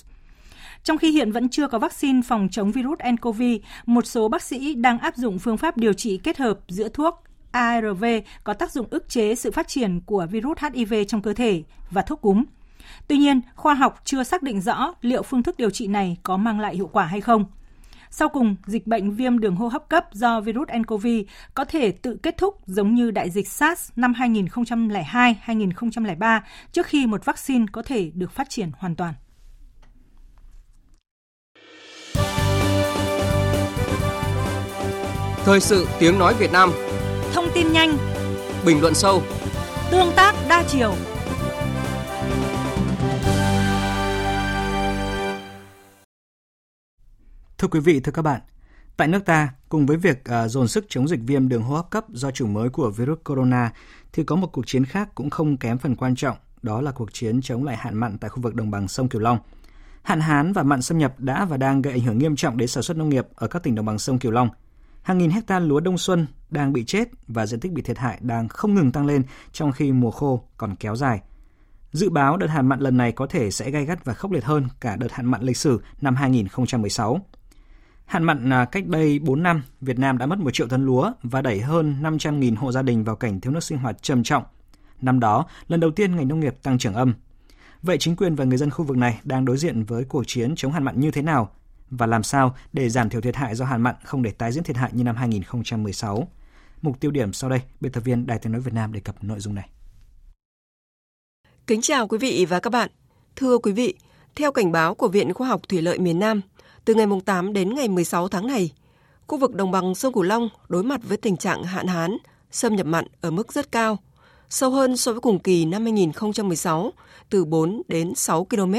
Trong khi hiện vẫn chưa có vaccine phòng chống virus nCoV, một số bác sĩ đang áp dụng phương pháp điều trị kết hợp giữa thuốc ARV có tác dụng ức chế sự phát triển của virus HIV trong cơ thể và thuốc cúm. Tuy nhiên, khoa học chưa xác định rõ liệu phương thức điều trị này có mang lại hiệu quả hay không. Sau cùng, dịch bệnh viêm đường hô hấp cấp do virus nCoV có thể tự kết thúc giống như đại dịch SARS năm 2002-2003 trước khi một vaccine có thể được phát triển hoàn toàn. Thời sự tiếng nói Việt Nam. Thông tin nhanh. Bình luận sâu. Tương tác đa chiều Thưa quý vị, thưa các bạn, tại nước ta, cùng với việc uh, dồn sức chống dịch viêm đường hô hấp cấp do chủng mới của virus corona, thì có một cuộc chiến khác cũng không kém phần quan trọng, đó là cuộc chiến chống lại hạn mặn tại khu vực đồng bằng sông kiều Long. Hạn hán và mặn xâm nhập đã và đang gây ảnh hưởng nghiêm trọng đến sản xuất nông nghiệp ở các tỉnh đồng bằng sông kiều Long. Hàng nghìn hecta lúa đông xuân đang bị chết và diện tích bị thiệt hại đang không ngừng tăng lên trong khi mùa khô còn kéo dài. Dự báo đợt hạn mặn lần này có thể sẽ gay gắt và khốc liệt hơn cả đợt hạn mặn lịch sử năm 2016. Hạn mặn à, cách đây 4 năm, Việt Nam đã mất 1 triệu tấn lúa và đẩy hơn 500.000 hộ gia đình vào cảnh thiếu nước sinh hoạt trầm trọng. Năm đó, lần đầu tiên ngành nông nghiệp tăng trưởng âm. Vậy chính quyền và người dân khu vực này đang đối diện với cuộc chiến chống hạn mặn như thế nào và làm sao để giảm thiểu thiệt hại do hạn mặn không để tái diễn thiệt hại như năm 2016? Mục tiêu điểm sau đây, biên tập viên Đài Tiếng nói Việt Nam đề cập nội dung này. Kính chào quý vị và các bạn. Thưa quý vị, theo cảnh báo của Viện Khoa học Thủy lợi miền Nam, từ ngày 8 đến ngày 16 tháng này, khu vực đồng bằng sông Cửu Long đối mặt với tình trạng hạn hán, xâm nhập mặn ở mức rất cao, sâu hơn so với cùng kỳ năm 2016 từ 4 đến 6 km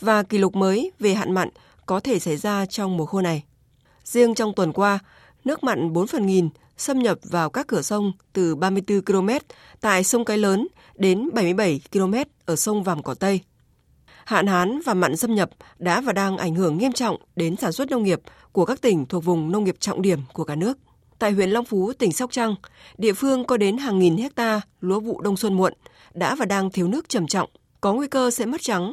và kỷ lục mới về hạn mặn có thể xảy ra trong mùa khô này. Riêng trong tuần qua, nước mặn 4 phần nghìn xâm nhập vào các cửa sông từ 34 km tại sông Cái Lớn đến 77 km ở sông Vàm Cỏ Tây. Hạn hán và mặn xâm nhập đã và đang ảnh hưởng nghiêm trọng đến sản xuất nông nghiệp của các tỉnh thuộc vùng nông nghiệp trọng điểm của cả nước. Tại huyện Long Phú, tỉnh Sóc Trăng, địa phương có đến hàng nghìn hecta lúa vụ đông xuân muộn đã và đang thiếu nước trầm trọng, có nguy cơ sẽ mất trắng.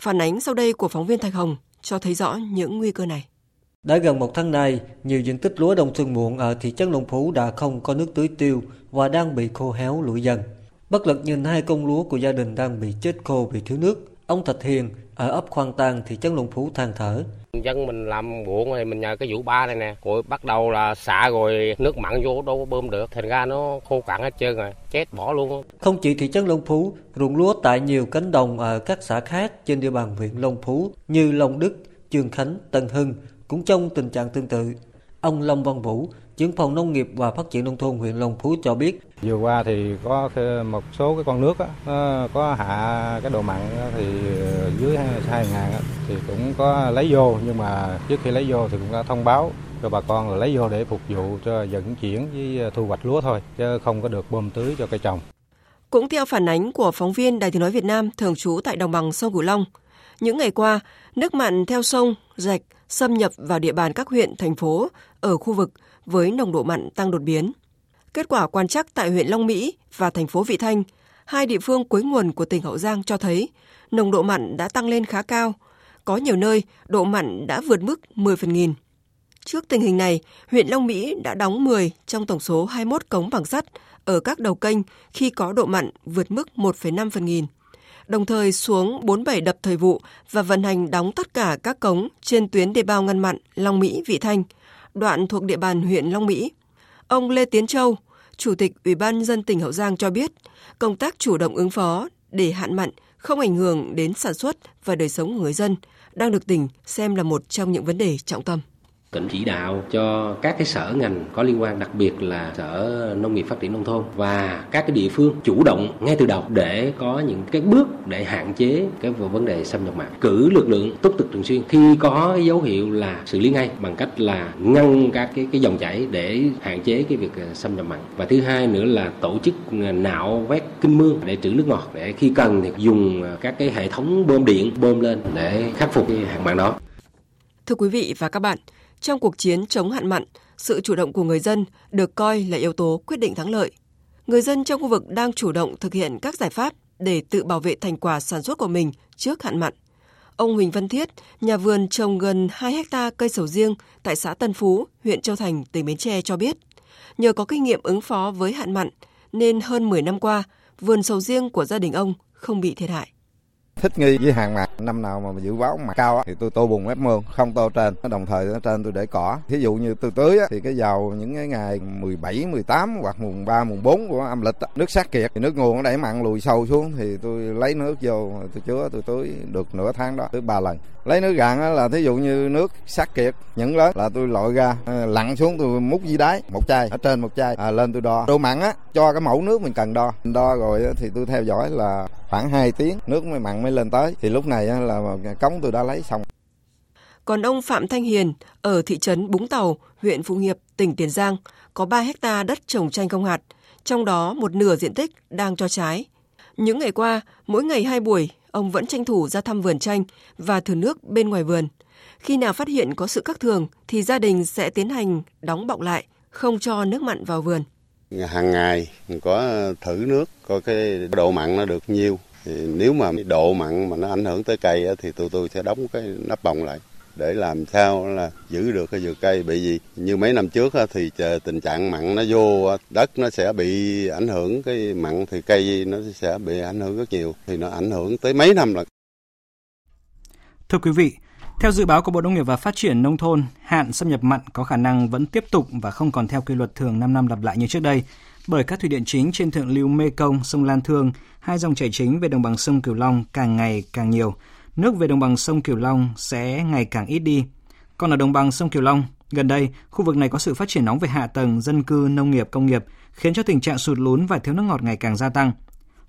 Phản ánh sau đây của phóng viên Thạch Hồng cho thấy rõ những nguy cơ này. Đã gần một tháng nay, nhiều diện tích lúa đông xuân muộn ở thị trấn Long Phú đã không có nước tưới tiêu và đang bị khô héo lụi dần. Bất lực nhìn hai công lúa của gia đình đang bị chết khô vì thiếu nước, ông Thạch Hiền ở ấp Khoan Tang thị trấn Long Phú than thở. Dân mình làm ruộng thì mình nhờ cái vụ ba này nè, rồi bắt đầu là xạ rồi nước mặn vô đâu có bơm được, thành ra nó khô cạn hết trơn rồi, chết bỏ luôn. Không chỉ thị trấn Long Phú, ruộng lúa tại nhiều cánh đồng ở các xã khác trên địa bàn huyện Long Phú như Long Đức, Chương Khánh, Tân Hưng cũng trong tình trạng tương tự. Ông Long Văn Vũ, trưởng phòng nông nghiệp và phát triển nông thôn huyện Long Phú cho biết. Vừa qua thì có một số cái con nước á, nó có hạ cái độ mặn thì dưới 2 ngàn thì cũng có lấy vô nhưng mà trước khi lấy vô thì cũng đã thông báo cho bà con là lấy vô để phục vụ cho vận chuyển với thu hoạch lúa thôi chứ không có được bơm tưới cho cây trồng. Cũng theo phản ánh của phóng viên Đài Tiếng nói Việt Nam thường trú tại đồng bằng sông Cửu Long, những ngày qua, nước mặn theo sông, rạch xâm nhập vào địa bàn các huyện, thành phố ở khu vực với nồng độ mặn tăng đột biến. Kết quả quan trắc tại huyện Long Mỹ và thành phố Vị Thanh, hai địa phương cuối nguồn của tỉnh Hậu Giang cho thấy nồng độ mặn đã tăng lên khá cao. Có nhiều nơi độ mặn đã vượt mức 10 phần nghìn. Trước tình hình này, huyện Long Mỹ đã đóng 10 trong tổng số 21 cống bằng sắt ở các đầu kênh khi có độ mặn vượt mức 1,5 phần nghìn đồng thời xuống 47 đập thời vụ và vận hành đóng tất cả các cống trên tuyến đê bao ngăn mặn Long Mỹ Vị Thanh, đoạn thuộc địa bàn huyện Long Mỹ. Ông Lê Tiến Châu, Chủ tịch Ủy ban dân tỉnh Hậu Giang cho biết, công tác chủ động ứng phó để hạn mặn không ảnh hưởng đến sản xuất và đời sống của người dân đang được tỉnh xem là một trong những vấn đề trọng tâm tỉnh chỉ đạo cho các cái sở ngành có liên quan đặc biệt là sở nông nghiệp phát triển nông thôn và các cái địa phương chủ động ngay từ đầu để có những cái bước để hạn chế cái vấn đề xâm nhập mặn. Cử lực lượng túc trực thường xuyên khi có cái dấu hiệu là xử lý ngay bằng cách là ngăn các cái cái dòng chảy để hạn chế cái việc ờ, xâm nhập mặn. Và thứ hai nữa là tổ chức ờ, nạo vét kinh mương để trữ nước ngọt để khi cần thì dùng ờ, các cái hệ thống bơm điện bơm lên để khắc phục cái hạn mặn đó. Thưa quý vị và các bạn, trong cuộc chiến chống hạn mặn, sự chủ động của người dân được coi là yếu tố quyết định thắng lợi. Người dân trong khu vực đang chủ động thực hiện các giải pháp để tự bảo vệ thành quả sản xuất của mình trước hạn mặn. Ông Huỳnh Văn Thiết, nhà vườn trồng gần 2 hecta cây sầu riêng tại xã Tân Phú, huyện Châu Thành, tỉnh Bến Tre cho biết, nhờ có kinh nghiệm ứng phó với hạn mặn nên hơn 10 năm qua, vườn sầu riêng của gia đình ông không bị thiệt hại thích nghi với hàng mặn năm nào mà dự báo mặn cao thì tôi tô bùn ép mương không tô trên. Đồng thời ở trên tôi để cỏ. Thí dụ như tôi tưới thì cái vào những cái ngày 17, 18 hoặc mùng 3, mùng 4 của âm lịch nước sát kiệt. Thì nước nguồn nó đẩy mặn lùi sâu xuống thì tôi lấy nước vô tôi chứa tôi tưới được nửa tháng đó tưới ba lần. Lấy nước gạn là thí dụ như nước sát kiệt những lớn là tôi lội ra ờ, lặn xuống tôi múc dưới đáy một chai ở trên một chai à, lên tôi đo. Độ mặn á cho cái mẫu nước mình cần đo. Mình đo rồi thì tôi theo dõi là khoảng 2 tiếng nước mới mặn mới lên tới thì lúc này là cống tôi đã lấy xong còn ông Phạm Thanh Hiền ở thị trấn Búng Tàu, huyện Phụng Hiệp, tỉnh Tiền Giang có 3 hecta đất trồng chanh công hạt, trong đó một nửa diện tích đang cho trái. Những ngày qua, mỗi ngày hai buổi, ông vẫn tranh thủ ra thăm vườn chanh và thử nước bên ngoài vườn. Khi nào phát hiện có sự khác thường thì gia đình sẽ tiến hành đóng bọng lại, không cho nước mặn vào vườn. Hàng ngày có thử nước coi cái độ mặn nó được nhiêu. Thì nếu mà độ mặn mà nó ảnh hưởng tới cây thì tôi tôi sẽ đóng cái nắp bồng lại để làm sao là giữ được cái vườn cây. Bị gì như mấy năm trước thì tình trạng mặn nó vô đất nó sẽ bị ảnh hưởng cái mặn thì cây nó sẽ bị ảnh hưởng rất nhiều thì nó ảnh hưởng tới mấy năm là Thưa quý vị, theo dự báo của Bộ Nông nghiệp và Phát triển Nông thôn, hạn xâm nhập mặn có khả năng vẫn tiếp tục và không còn theo quy luật thường 5 năm lặp lại như trước đây, bởi các thủy điện chính trên thượng lưu Mê Công, sông Lan Thương, hai dòng chảy chính về đồng bằng sông Cửu Long càng ngày càng nhiều – nước về đồng bằng sông Cửu Long sẽ ngày càng ít đi. Còn ở đồng bằng sông Cửu Long, Gần đây, khu vực này có sự phát triển nóng về hạ tầng, dân cư, nông nghiệp, công nghiệp, khiến cho tình trạng sụt lún và thiếu nước ngọt ngày càng gia tăng.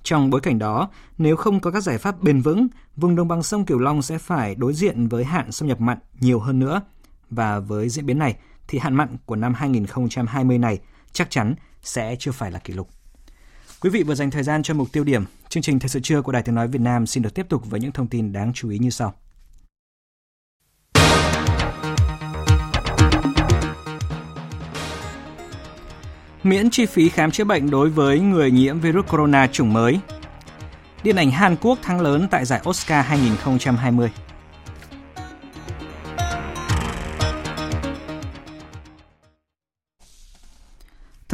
Trong bối cảnh đó, nếu không có các giải pháp bền vững, vùng đồng bằng sông Cửu Long sẽ phải đối diện với hạn xâm nhập mặn nhiều hơn nữa. Và với diễn biến này, thì hạn mặn của năm 2020 này chắc chắn sẽ chưa phải là kỷ lục. Quý vị vừa dành thời gian cho mục tiêu điểm. Chương trình Thời sự trưa của Đài Tiếng Nói Việt Nam xin được tiếp tục với những thông tin đáng chú ý như sau. Miễn chi phí khám chữa bệnh đối với người nhiễm virus corona chủng mới. Điện ảnh Hàn Quốc thắng lớn tại giải Oscar 2020.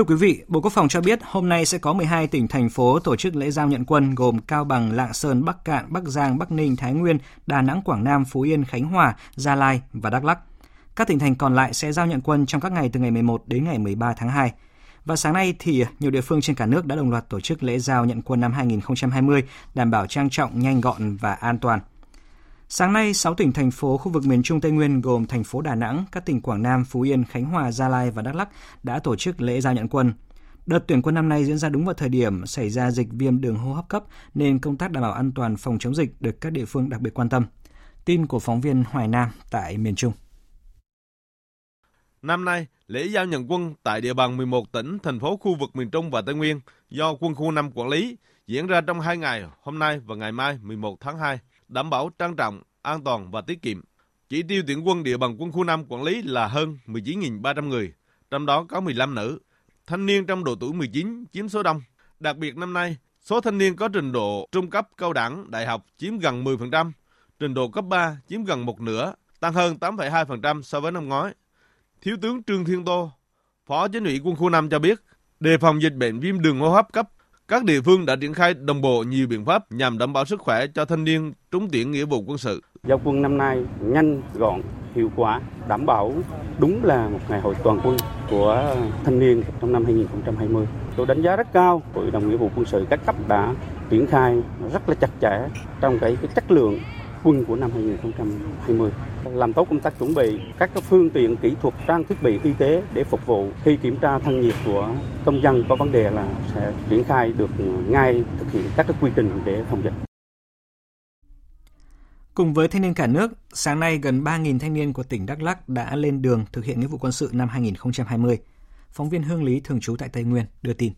Thưa quý vị, Bộ Quốc phòng cho biết hôm nay sẽ có 12 tỉnh thành phố tổ chức lễ giao nhận quân gồm Cao Bằng, Lạng Sơn, Bắc Cạn, Bắc Giang, Bắc Ninh, Thái Nguyên, Đà Nẵng, Quảng Nam, Phú Yên, Khánh Hòa, Gia Lai và Đắk Lắk. Các tỉnh thành còn lại sẽ giao nhận quân trong các ngày từ ngày 11 đến ngày 13 tháng 2. Và sáng nay thì nhiều địa phương trên cả nước đã đồng loạt tổ chức lễ giao nhận quân năm 2020, đảm bảo trang trọng, nhanh gọn và an toàn. Sáng nay, 6 tỉnh thành phố khu vực miền Trung Tây Nguyên gồm thành phố Đà Nẵng, các tỉnh Quảng Nam, Phú Yên, Khánh Hòa, Gia Lai và Đắk Lắk đã tổ chức lễ giao nhận quân. Đợt tuyển quân năm nay diễn ra đúng vào thời điểm xảy ra dịch viêm đường hô hấp cấp nên công tác đảm bảo an toàn phòng chống dịch được các địa phương đặc biệt quan tâm. Tin của phóng viên Hoài Nam tại miền Trung. Năm nay, lễ giao nhận quân tại địa bàn 11 tỉnh, thành phố khu vực miền Trung và Tây Nguyên do quân khu 5 quản lý diễn ra trong hai ngày, hôm nay và ngày mai 11 tháng 2, đảm bảo trang trọng, an toàn và tiết kiệm. Chỉ tiêu tuyển quân địa bàn quân khu 5 quản lý là hơn 19.300 người, trong đó có 15 nữ. Thanh niên trong độ tuổi 19 chiếm số đông. Đặc biệt năm nay, số thanh niên có trình độ trung cấp, cao đẳng, đại học chiếm gần 10%, trình độ cấp 3 chiếm gần một nửa, tăng hơn 8,2% so với năm ngoái. Thiếu tướng Trương Thiên Tô, Phó Chính ủy quân khu 5 cho biết, đề phòng dịch bệnh viêm đường hô hấp cấp, các địa phương đã triển khai đồng bộ nhiều biện pháp nhằm đảm bảo sức khỏe cho thanh niên trúng tuyển nghĩa vụ quân sự. Giao quân năm nay nhanh, gọn, hiệu quả, đảm bảo đúng là một ngày hội toàn quân của thanh niên trong năm 2020. Tôi đánh giá rất cao Hội đồng nghĩa vụ quân sự các cấp đã triển khai rất là chặt chẽ trong cái, cái chất lượng quân của năm 2020 làm tốt công tác chuẩn bị các phương tiện kỹ thuật trang thiết bị y tế để phục vụ khi kiểm tra thân nhiệt của công dân có vấn đề là sẽ triển khai được ngay thực hiện các quy trình để phòng dịch. Cùng với thanh niên cả nước, sáng nay gần 3.000 thanh niên của tỉnh Đắk Lắk đã lên đường thực hiện nghĩa vụ quân sự năm 2020. Phóng viên Hương Lý thường trú tại Tây Nguyên đưa tin.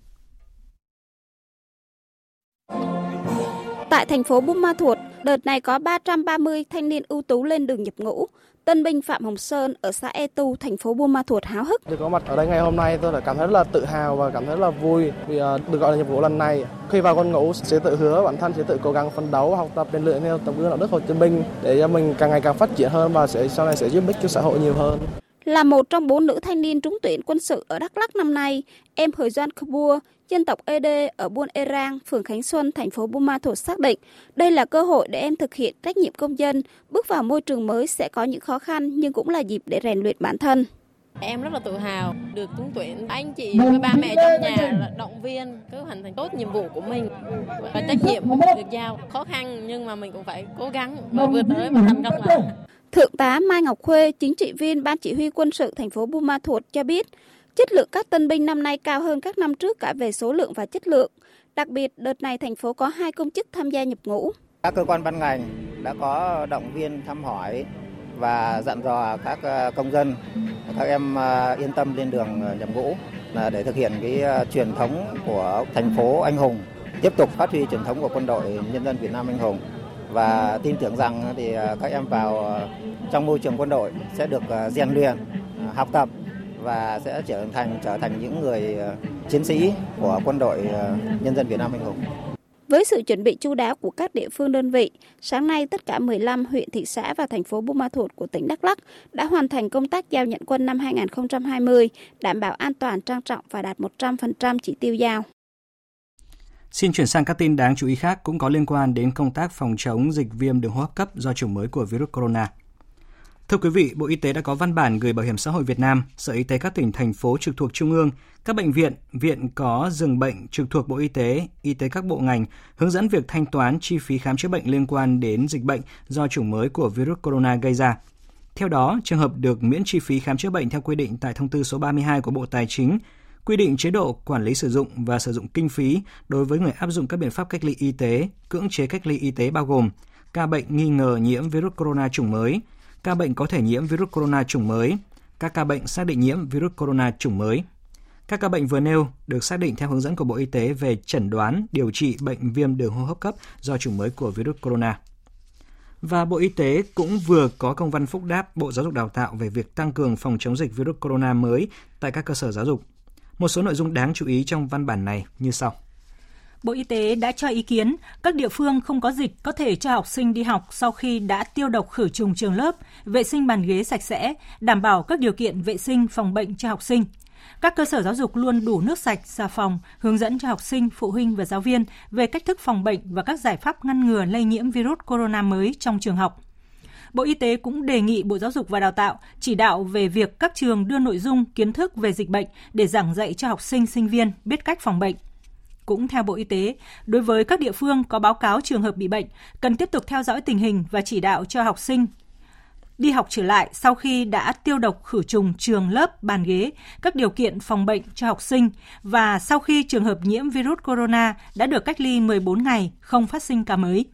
Tại thành phố Buôn Ma Thuột, đợt này có 330 thanh niên ưu tú lên đường nhập ngũ. Tân binh Phạm Hồng Sơn ở xã E Tu, thành phố Buôn Ma Thuột háo hức. Được có mặt ở đây ngày hôm nay tôi đã cảm thấy rất là tự hào và cảm thấy rất là vui vì à, được gọi là nhập ngũ lần này. Khi vào quân ngũ sẽ tự hứa bản thân sẽ tự cố gắng phấn đấu, học tập rèn luyện theo tấm gương đạo đức Hồ Chí Minh để cho mình càng ngày càng phát triển hơn và sẽ sau này sẽ giúp ích cho xã hội nhiều hơn. Là một trong bốn nữ thanh niên trúng tuyển quân sự ở Đắk Lắk năm nay, em Thời Doan Kabua, dân tộc ED ở Buôn Erang, phường Khánh Xuân, thành phố Buôn Ma Thuột xác định đây là cơ hội để em thực hiện trách nhiệm công dân, bước vào môi trường mới sẽ có những khó khăn nhưng cũng là dịp để rèn luyện bản thân. Em rất là tự hào được trúng tuyển. Anh chị với ba mẹ trong nhà là động viên cứ hoàn thành tốt nhiệm vụ của mình và trách nhiệm được giao. Khó khăn nhưng mà mình cũng phải cố gắng và vượt tới và thành công lại. Thượng tá Mai Ngọc Khuê, chính trị viên Ban Chỉ huy quân sự thành phố Buôn Ma Thuột cho biết, chất lượng các tân binh năm nay cao hơn các năm trước cả về số lượng và chất lượng. Đặc biệt, đợt này thành phố có hai công chức tham gia nhập ngũ. Các cơ quan ban ngành đã có động viên thăm hỏi và dặn dò các ờ, công dân, các em ờ, yên tâm lên đường ờ, nhập ngũ để thực hiện cái truyền thống của thành phố anh hùng, tiếp tục phát huy truyền thống của quân đội nhân dân Việt Nam anh hùng và tin tưởng rằng thì các em vào trong môi trường quân đội sẽ được rèn luyện, học tập và sẽ trở thành trở thành những người chiến sĩ của quân đội nhân dân Việt Nam anh hùng. Với sự chuẩn bị chu đáo của các địa phương đơn vị, sáng nay tất cả 15 huyện, thị xã và thành phố Buôn Ma Thuột của tỉnh Đắk Lắk đã hoàn thành công tác giao nhận quân năm 2020, đảm bảo an toàn trang trọng và đạt 100% chỉ tiêu giao. Xin chuyển sang các tin đáng chú ý khác cũng có liên quan đến công tác phòng chống dịch viêm đường hô hấp cấp do chủng mới của virus corona. Thưa quý vị, Bộ Y tế đã có văn bản gửi Bảo hiểm xã hội Việt Nam, Sở Y tế các tỉnh thành phố trực thuộc Trung ương, các bệnh viện, viện có giường bệnh trực thuộc Bộ Y tế, y tế các bộ ngành hướng dẫn việc thanh toán chi phí khám chữa bệnh liên quan đến dịch bệnh do chủng mới của virus corona gây ra. Theo đó, trường hợp được miễn chi phí khám chữa bệnh theo quy định tại thông tư số 32 của Bộ Tài chính quy định chế độ quản lý sử dụng và sử dụng kinh phí đối với người áp dụng các biện pháp cách ly y tế, cưỡng chế cách ly y tế bao gồm ca bệnh nghi ngờ nhiễm virus corona chủng mới, ca bệnh có thể nhiễm virus corona chủng mới, các ca bệnh xác định nhiễm virus corona chủng mới. Các ca bệnh vừa nêu được xác định theo hướng dẫn của Bộ Y tế về chẩn đoán, điều trị bệnh viêm đường hô hấp cấp do chủng mới của virus corona. Và Bộ Y tế cũng vừa có công văn phúc đáp Bộ Giáo dục Đào tạo về việc tăng cường phòng chống dịch virus corona mới tại các cơ sở giáo dục. Một số nội dung đáng chú ý trong văn bản này như sau. Bộ Y tế đã cho ý kiến các địa phương không có dịch có thể cho học sinh đi học sau khi đã tiêu độc khử trùng trường lớp, vệ sinh bàn ghế sạch sẽ, đảm bảo các điều kiện vệ sinh phòng bệnh cho học sinh. Các cơ sở giáo dục luôn đủ nước sạch, xà phòng, hướng dẫn cho học sinh, phụ huynh và giáo viên về cách thức phòng bệnh và các giải pháp ngăn ngừa lây nhiễm virus corona mới trong trường học. Bộ Y tế cũng đề nghị Bộ Giáo dục và Đào tạo chỉ đạo về việc các trường đưa nội dung kiến thức về dịch bệnh để giảng dạy cho học sinh, sinh viên biết cách phòng bệnh. Cũng theo Bộ Y tế, đối với các địa phương có báo cáo trường hợp bị bệnh, cần tiếp tục theo dõi tình hình và chỉ đạo cho học sinh đi học trở lại sau khi đã tiêu độc khử trùng trường lớp, bàn ghế, các điều kiện phòng bệnh cho học sinh và sau khi trường hợp nhiễm virus corona đã được cách ly 14 ngày, không phát sinh ca mới.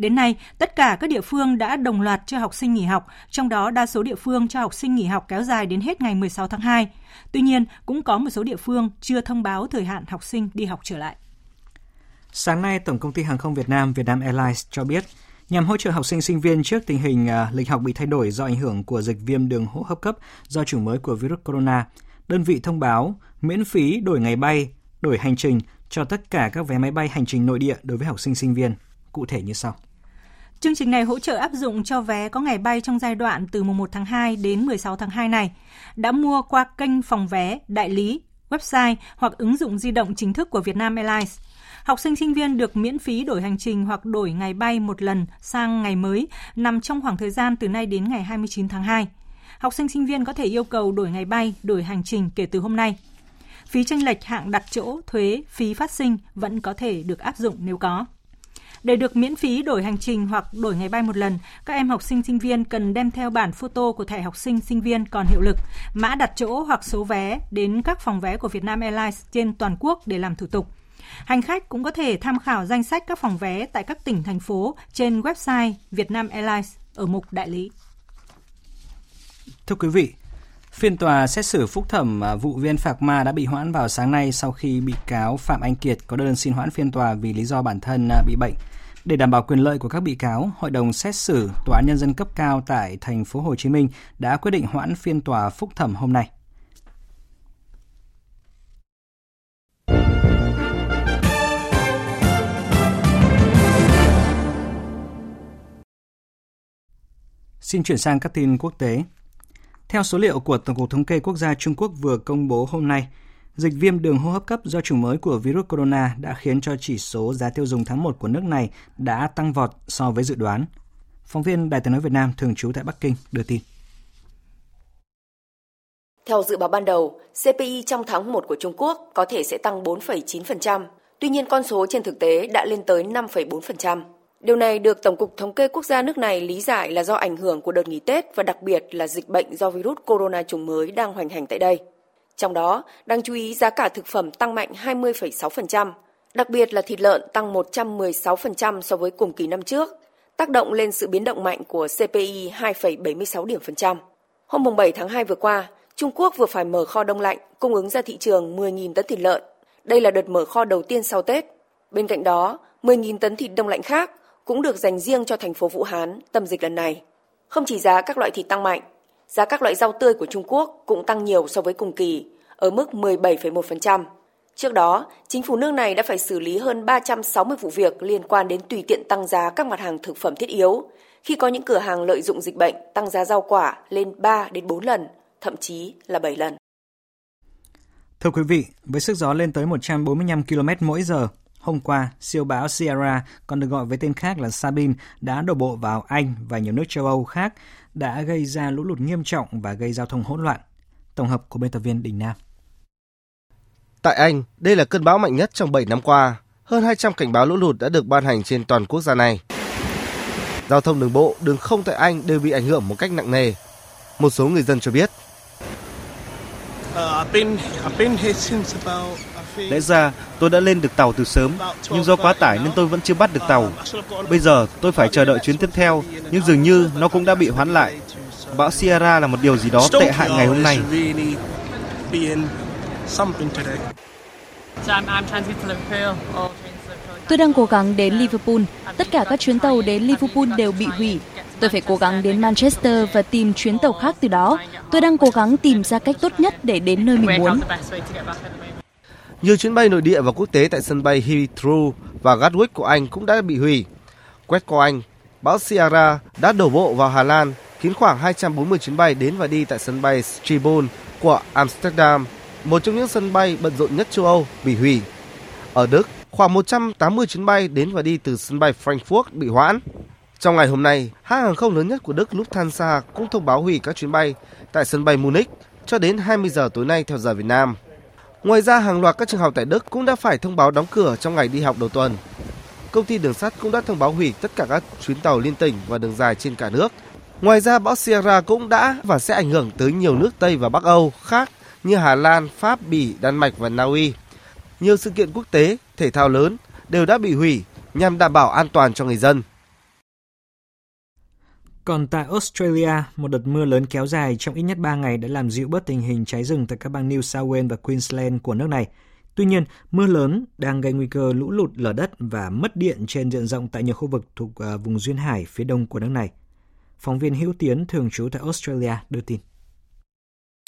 Đến nay, tất cả các địa phương đã đồng loạt cho học sinh nghỉ học, trong đó đa số địa phương cho học sinh nghỉ học kéo dài đến hết ngày 16 tháng 2. Tuy nhiên, cũng có một số địa phương chưa thông báo thời hạn học sinh đi học trở lại. Sáng nay, Tổng công ty Hàng không Việt Nam Vietnam Airlines cho biết, nhằm hỗ trợ học sinh sinh viên trước tình hình uh, lịch học bị thay đổi do ảnh hưởng của dịch viêm đường hô hấp cấp do chủng mới của virus corona, đơn vị thông báo miễn phí đổi ngày bay, đổi hành trình cho tất cả các vé máy bay hành trình nội địa đối với học sinh sinh viên. Cụ thể như sau. Chương trình này hỗ trợ áp dụng cho vé có ngày bay trong giai đoạn từ mùng 1 tháng 2 đến 16 tháng 2 này. Đã mua qua kênh phòng vé, đại lý, website hoặc ứng dụng di động chính thức của Vietnam Airlines. Học sinh sinh viên được miễn phí đổi hành trình hoặc đổi ngày bay một lần sang ngày mới nằm trong khoảng thời gian từ nay đến ngày 29 tháng 2. Học sinh sinh viên có thể yêu cầu đổi ngày bay, đổi hành trình kể từ hôm nay. Phí tranh lệch hạng đặt chỗ, thuế, phí phát sinh vẫn có thể được áp dụng nếu có. Để được miễn phí đổi hành trình hoặc đổi ngày bay một lần, các em học sinh sinh viên cần đem theo bản photo của thẻ học sinh sinh viên còn hiệu lực, mã đặt chỗ hoặc số vé đến các phòng vé của Vietnam Airlines trên toàn quốc để làm thủ tục. Hành khách cũng có thể tham khảo danh sách các phòng vé tại các tỉnh, thành phố trên website Vietnam Airlines ở mục đại lý. Thưa quý vị, Phiên tòa xét xử phúc thẩm à, vụ viên Phạc Ma đã bị hoãn vào sáng nay sau khi bị cáo Phạm Anh Kiệt có đơn xin hoãn phiên tòa vì lý do bản thân à, bị bệnh. Để đảm bảo quyền lợi của các bị cáo, Hội đồng xét xử Tòa án nhân dân cấp cao tại thành phố Hồ Chí Minh đã quyết định hoãn phiên tòa phúc thẩm hôm nay. Xin chuyển sang các tin quốc tế. Theo số liệu của Tổng cục Thống kê Quốc gia Trung Quốc vừa công bố hôm nay, dịch viêm đường hô hấp cấp do chủng mới của virus corona đã khiến cho chỉ số giá tiêu dùng tháng 1 của nước này đã tăng vọt so với dự đoán. Phóng viên Đài tiếng nói Việt Nam thường trú tại Bắc Kinh đưa tin. Theo dự báo ban đầu, CPI trong tháng 1 của Trung Quốc có thể sẽ tăng 4,9%, tuy nhiên con số trên thực tế đã lên tới 5,4%. Điều này được Tổng cục Thống kê Quốc gia nước này lý giải là do ảnh hưởng của đợt nghỉ Tết và đặc biệt là dịch bệnh do virus corona chủng mới đang hoành hành tại đây. Trong đó, đáng chú ý giá cả thực phẩm tăng mạnh 20,6%, đặc biệt là thịt lợn tăng 116% so với cùng kỳ năm trước, tác động lên sự biến động mạnh của CPI 2,76 điểm phần trăm. Hôm 7 tháng 2 vừa qua, Trung Quốc vừa phải mở kho đông lạnh cung ứng ra thị trường 10.000 tấn thịt lợn. Đây là đợt mở kho đầu tiên sau Tết. Bên cạnh đó, 10.000 tấn thịt đông lạnh khác cũng được dành riêng cho thành phố Vũ Hán tâm dịch lần này. Không chỉ giá các loại thịt tăng mạnh, giá các loại rau tươi của Trung Quốc cũng tăng nhiều so với cùng kỳ, ở mức 17,1%. Trước đó, chính phủ nước này đã phải xử lý hơn 360 vụ việc liên quan đến tùy tiện tăng giá các mặt hàng thực phẩm thiết yếu, khi có những cửa hàng lợi dụng dịch bệnh tăng giá rau quả lên 3 đến 4 lần, thậm chí là 7 lần. Thưa quý vị, với sức gió lên tới 145 km mỗi giờ, Hôm qua, siêu bão Sierra, còn được gọi với tên khác là Sabine, đã đổ bộ vào Anh và nhiều nước châu Âu khác, đã gây ra lũ lụt nghiêm trọng và gây giao thông hỗn loạn. Tổng hợp của biên tập viên Đình Nam. Tại Anh, đây là cơn bão mạnh nhất trong 7 năm qua. Hơn 200 cảnh báo lũ lụt đã được ban hành trên toàn quốc gia này. Giao thông đường bộ, đường không tại Anh đều bị ảnh hưởng một cách nặng nề. Một số người dân cho biết. Lẽ ra tôi đã lên được tàu từ sớm, nhưng do quá tải nên tôi vẫn chưa bắt được tàu. Bây giờ tôi phải chờ đợi chuyến tiếp theo, nhưng dường như nó cũng đã bị hoãn lại. Bão Sierra là một điều gì đó tệ hại ngày hôm nay. Tôi đang cố gắng đến Liverpool. Tất cả các chuyến tàu đến Liverpool đều bị hủy. Tôi phải cố gắng đến Manchester và tìm chuyến tàu khác từ đó. Tôi đang cố gắng tìm ra cách tốt nhất để đến nơi mình muốn. Nhiều chuyến bay nội địa và quốc tế tại sân bay Heathrow và Gatwick của Anh cũng đã bị hủy. Quét qua Anh, bão Ciara đã đổ bộ vào Hà Lan, khiến khoảng 240 chuyến bay đến và đi tại sân bay Schiphol của Amsterdam, một trong những sân bay bận rộn nhất châu Âu, bị hủy. Ở Đức, khoảng 180 chuyến bay đến và đi từ sân bay Frankfurt bị hoãn. Trong ngày hôm nay, hãng hàng không lớn nhất của Đức Lufthansa cũng thông báo hủy các chuyến bay tại sân bay Munich cho đến 20 giờ tối nay theo giờ Việt Nam. Ngoài ra, hàng loạt các trường học tại Đức cũng đã phải thông báo đóng cửa trong ngày đi học đầu tuần. Công ty đường sắt cũng đã thông báo hủy tất cả các chuyến tàu liên tỉnh và đường dài trên cả nước. Ngoài ra, bão Sierra cũng đã và sẽ ảnh hưởng tới nhiều nước Tây và Bắc Âu khác như Hà Lan, Pháp, Bỉ, Đan Mạch và Na Uy. Nhiều sự kiện quốc tế, thể thao lớn đều đã bị hủy nhằm đảm bảo an toàn cho người dân. Còn tại Australia, một đợt mưa lớn kéo dài trong ít nhất 3 ngày đã làm dịu bớt tình hình cháy rừng tại các bang New South Wales và Queensland của nước này. Tuy nhiên, mưa lớn đang gây nguy cơ lũ lụt lở đất và mất điện trên diện rộng tại nhiều khu vực thuộc à, vùng duyên hải phía đông của nước này. Phóng viên Hữu Tiến thường trú tại Australia đưa tin.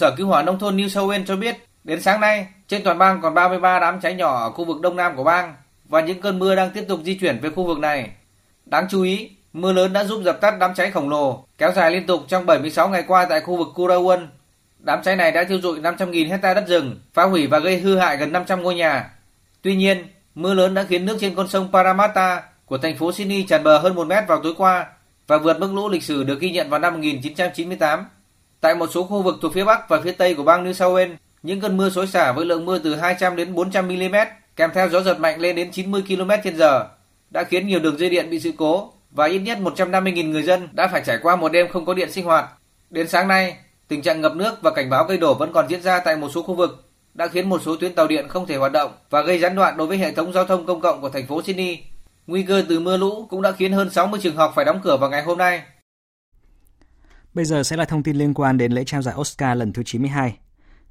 Sở Cứu hỏa Nông thôn New South Wales cho biết, đến sáng nay, trên toàn bang còn 33 đám cháy nhỏ ở khu vực đông nam của bang và những cơn mưa đang tiếp tục di chuyển về khu vực này. Đáng chú ý, Mưa lớn đã giúp dập tắt đám cháy khổng lồ kéo dài liên tục trong 76 ngày qua tại khu vực Kurawan. Đám cháy này đã thiêu rụi 500.000 hecta đất rừng, phá hủy và gây hư hại gần 500 ngôi nhà. Tuy nhiên, mưa lớn đã khiến nước trên con sông Parramatta của thành phố Sydney tràn bờ hơn 1 mét vào tối qua và vượt mức lũ lịch sử được ghi nhận vào năm 1998. Tại một số khu vực thuộc phía bắc và phía tây của bang New South Wales, những cơn mưa xối xả với lượng mưa từ 200 đến 400 mm kèm theo gió giật mạnh lên đến 90 km/h đã khiến nhiều đường dây điện bị sự cố và ít nhất 150.000 người dân đã phải trải qua một đêm không có điện sinh hoạt. Đến sáng nay, tình trạng ngập nước và cảnh báo cây đổ vẫn còn diễn ra tại một số khu vực, đã khiến một số tuyến tàu điện không thể hoạt động và gây gián đoạn đối với hệ thống giao thông công cộng của thành phố Sydney. Nguy cơ từ mưa lũ cũng đã khiến hơn 60 trường học phải đóng cửa vào ngày hôm nay. Bây giờ sẽ là thông tin liên quan đến lễ trao giải Oscar lần thứ 92.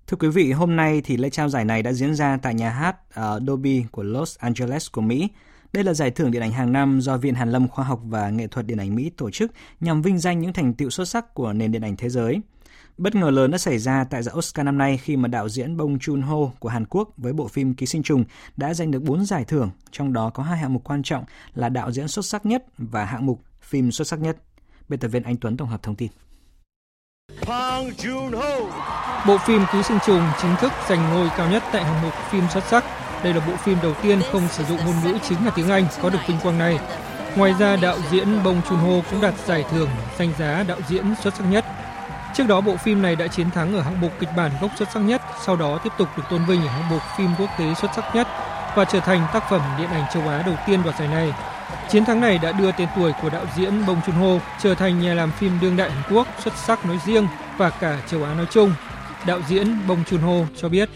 Thưa quý vị, hôm nay thì lễ trao giải này đã diễn ra tại nhà hát ờ, ở Dolby của Los Angeles của Mỹ đây là giải thưởng điện ảnh hàng năm do Viện Hàn lâm Khoa học và Nghệ thuật Điện ảnh Mỹ tổ chức nhằm vinh danh những thành tựu xuất sắc của nền điện ảnh thế giới. Bất ngờ lớn đã xảy ra tại giải Oscar năm nay khi mà đạo diễn Bong Joon-ho của Hàn Quốc với bộ phim Ký sinh trùng đã giành được 4 giải thưởng, trong đó có hai hạng mục quan trọng là đạo diễn xuất sắc nhất và hạng mục phim xuất sắc nhất. Biên tập viên Anh Tuấn tổng hợp thông tin. Bộ phim Ký sinh trùng chính thức giành ngôi cao nhất tại hạng mục phim xuất sắc đây là bộ phim đầu tiên không sử dụng ngôn ngữ chính là tiếng Anh có được vinh quang này. Ngoài ra, đạo diễn Bong Joon-ho cũng đạt giải thưởng danh giá đạo diễn xuất sắc nhất. Trước đó, bộ phim này đã chiến thắng ở hạng mục kịch bản gốc xuất sắc nhất, sau đó tiếp tục được tôn vinh ở hạng mục phim quốc tế xuất sắc nhất và trở thành tác phẩm điện ảnh châu Á đầu tiên đoạt giải này. Chiến thắng này đã đưa tên tuổi của đạo diễn Bong Joon-ho trở thành nhà làm phim đương đại Hàn Quốc xuất sắc nói riêng và cả châu Á nói chung. Đạo diễn Bong Joon-ho cho biết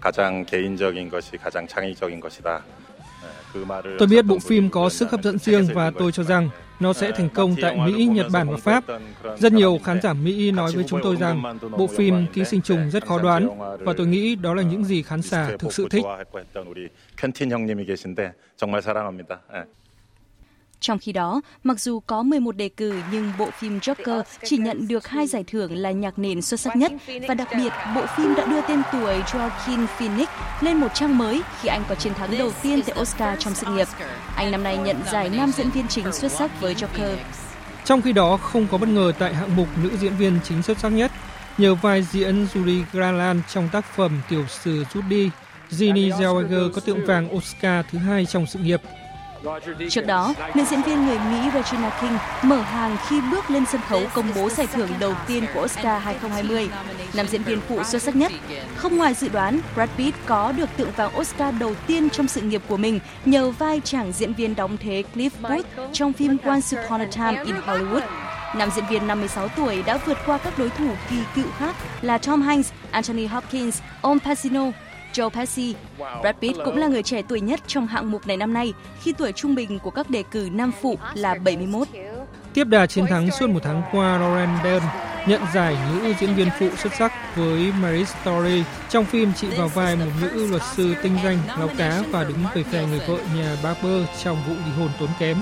가장 개인적인 것이 가장 창의적인 것이다. Tôi biết bộ phim có sức hấp dẫn riêng và tôi cho rằng nó sẽ thành công tại Mỹ, Nhật Bản và Pháp. Rất nhiều khán giả Mỹ nói với chúng tôi rằng bộ phim Ký sinh trùng rất khó đoán và tôi nghĩ đó là những gì khán giả thực sự thích. Trong khi đó, mặc dù có 11 đề cử nhưng bộ phim Joker chỉ nhận được hai giải thưởng là nhạc nền xuất sắc nhất và đặc biệt bộ phim đã đưa tên tuổi Joaquin Phoenix lên một trang mới khi anh có chiến thắng đầu tiên tại Oscar trong sự nghiệp. Anh năm nay nhận giải nam diễn viên chính xuất sắc với Joker. Trong khi đó, không có bất ngờ tại hạng mục nữ diễn viên chính xuất sắc nhất. Nhờ vai diễn Judy Garland trong tác phẩm tiểu sử Judy, Ginny Zellweger có tượng vàng Oscar thứ hai trong sự nghiệp Trước đó, nữ diễn viên người Mỹ Regina King mở hàng khi bước lên sân khấu công bố giải thưởng đầu tiên của Oscar 2020, nam diễn viên phụ xuất sắc nhất. Không ngoài dự đoán, Brad Pitt có được tượng vàng Oscar đầu tiên trong sự nghiệp của mình nhờ vai chàng diễn viên đóng thế Cliff Booth trong phim Once Upon a Time in Hollywood. Nam diễn viên 56 tuổi đã vượt qua các đối thủ kỳ cựu khác là Tom Hanks, Anthony Hopkins, Al Pacino, Joe Pesci. Brad Pitt cũng là người trẻ tuổi nhất trong hạng mục này năm nay khi tuổi trung bình của các đề cử nam phụ là 71. Tiếp đà chiến thắng suốt một tháng qua, Lauren Dern nhận giải nữ diễn viên phụ xuất sắc với Marriage Story. Trong phim, chị vào vai một nữ luật sư tinh danh, lao cá và đứng về phe người vợ nhà Barber trong vụ ly hôn tốn kém.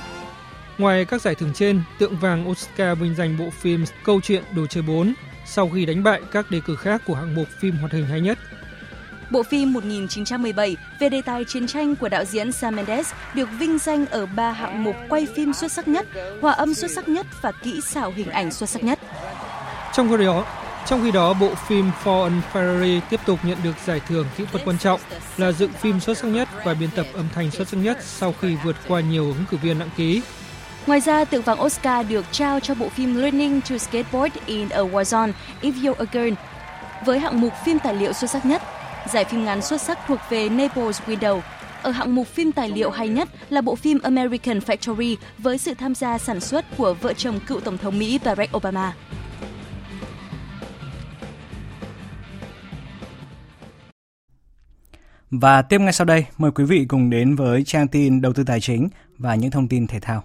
Ngoài các giải thưởng trên, tượng vàng Oscar vinh danh bộ phim Câu chuyện Đồ chơi 4 sau khi đánh bại các đề cử khác của hạng mục phim hoạt hình hay nhất. Bộ phim 1917 về đề tài chiến tranh của đạo diễn Sam Mendes được vinh danh ở ba hạng mục quay phim xuất sắc nhất, hòa âm xuất sắc nhất và kỹ xảo hình ảnh xuất sắc nhất. Trong khi đó, trong khi đó, bộ phim Ford and Ferrari tiếp tục nhận được giải thưởng kỹ thuật quan trọng là dựng phim xuất sắc nhất và biên tập âm thanh xuất sắc nhất sau khi vượt qua nhiều ứng cử viên nặng ký. Ngoài ra, tượng vàng Oscar được trao cho bộ phim Learning to Skateboard in a War Zone If You're a Girl với hạng mục phim tài liệu xuất sắc nhất. Giải phim ngắn xuất sắc thuộc về Naples Widow. Ở hạng mục phim tài liệu hay nhất là bộ phim American Factory với sự tham gia sản xuất của vợ chồng cựu Tổng thống Mỹ Barack Obama. Và tiếp ngay sau đây, mời quý vị cùng đến với trang tin đầu tư tài chính và những thông tin thể thao.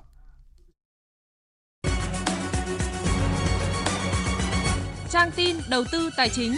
Trang tin đầu tư tài chính.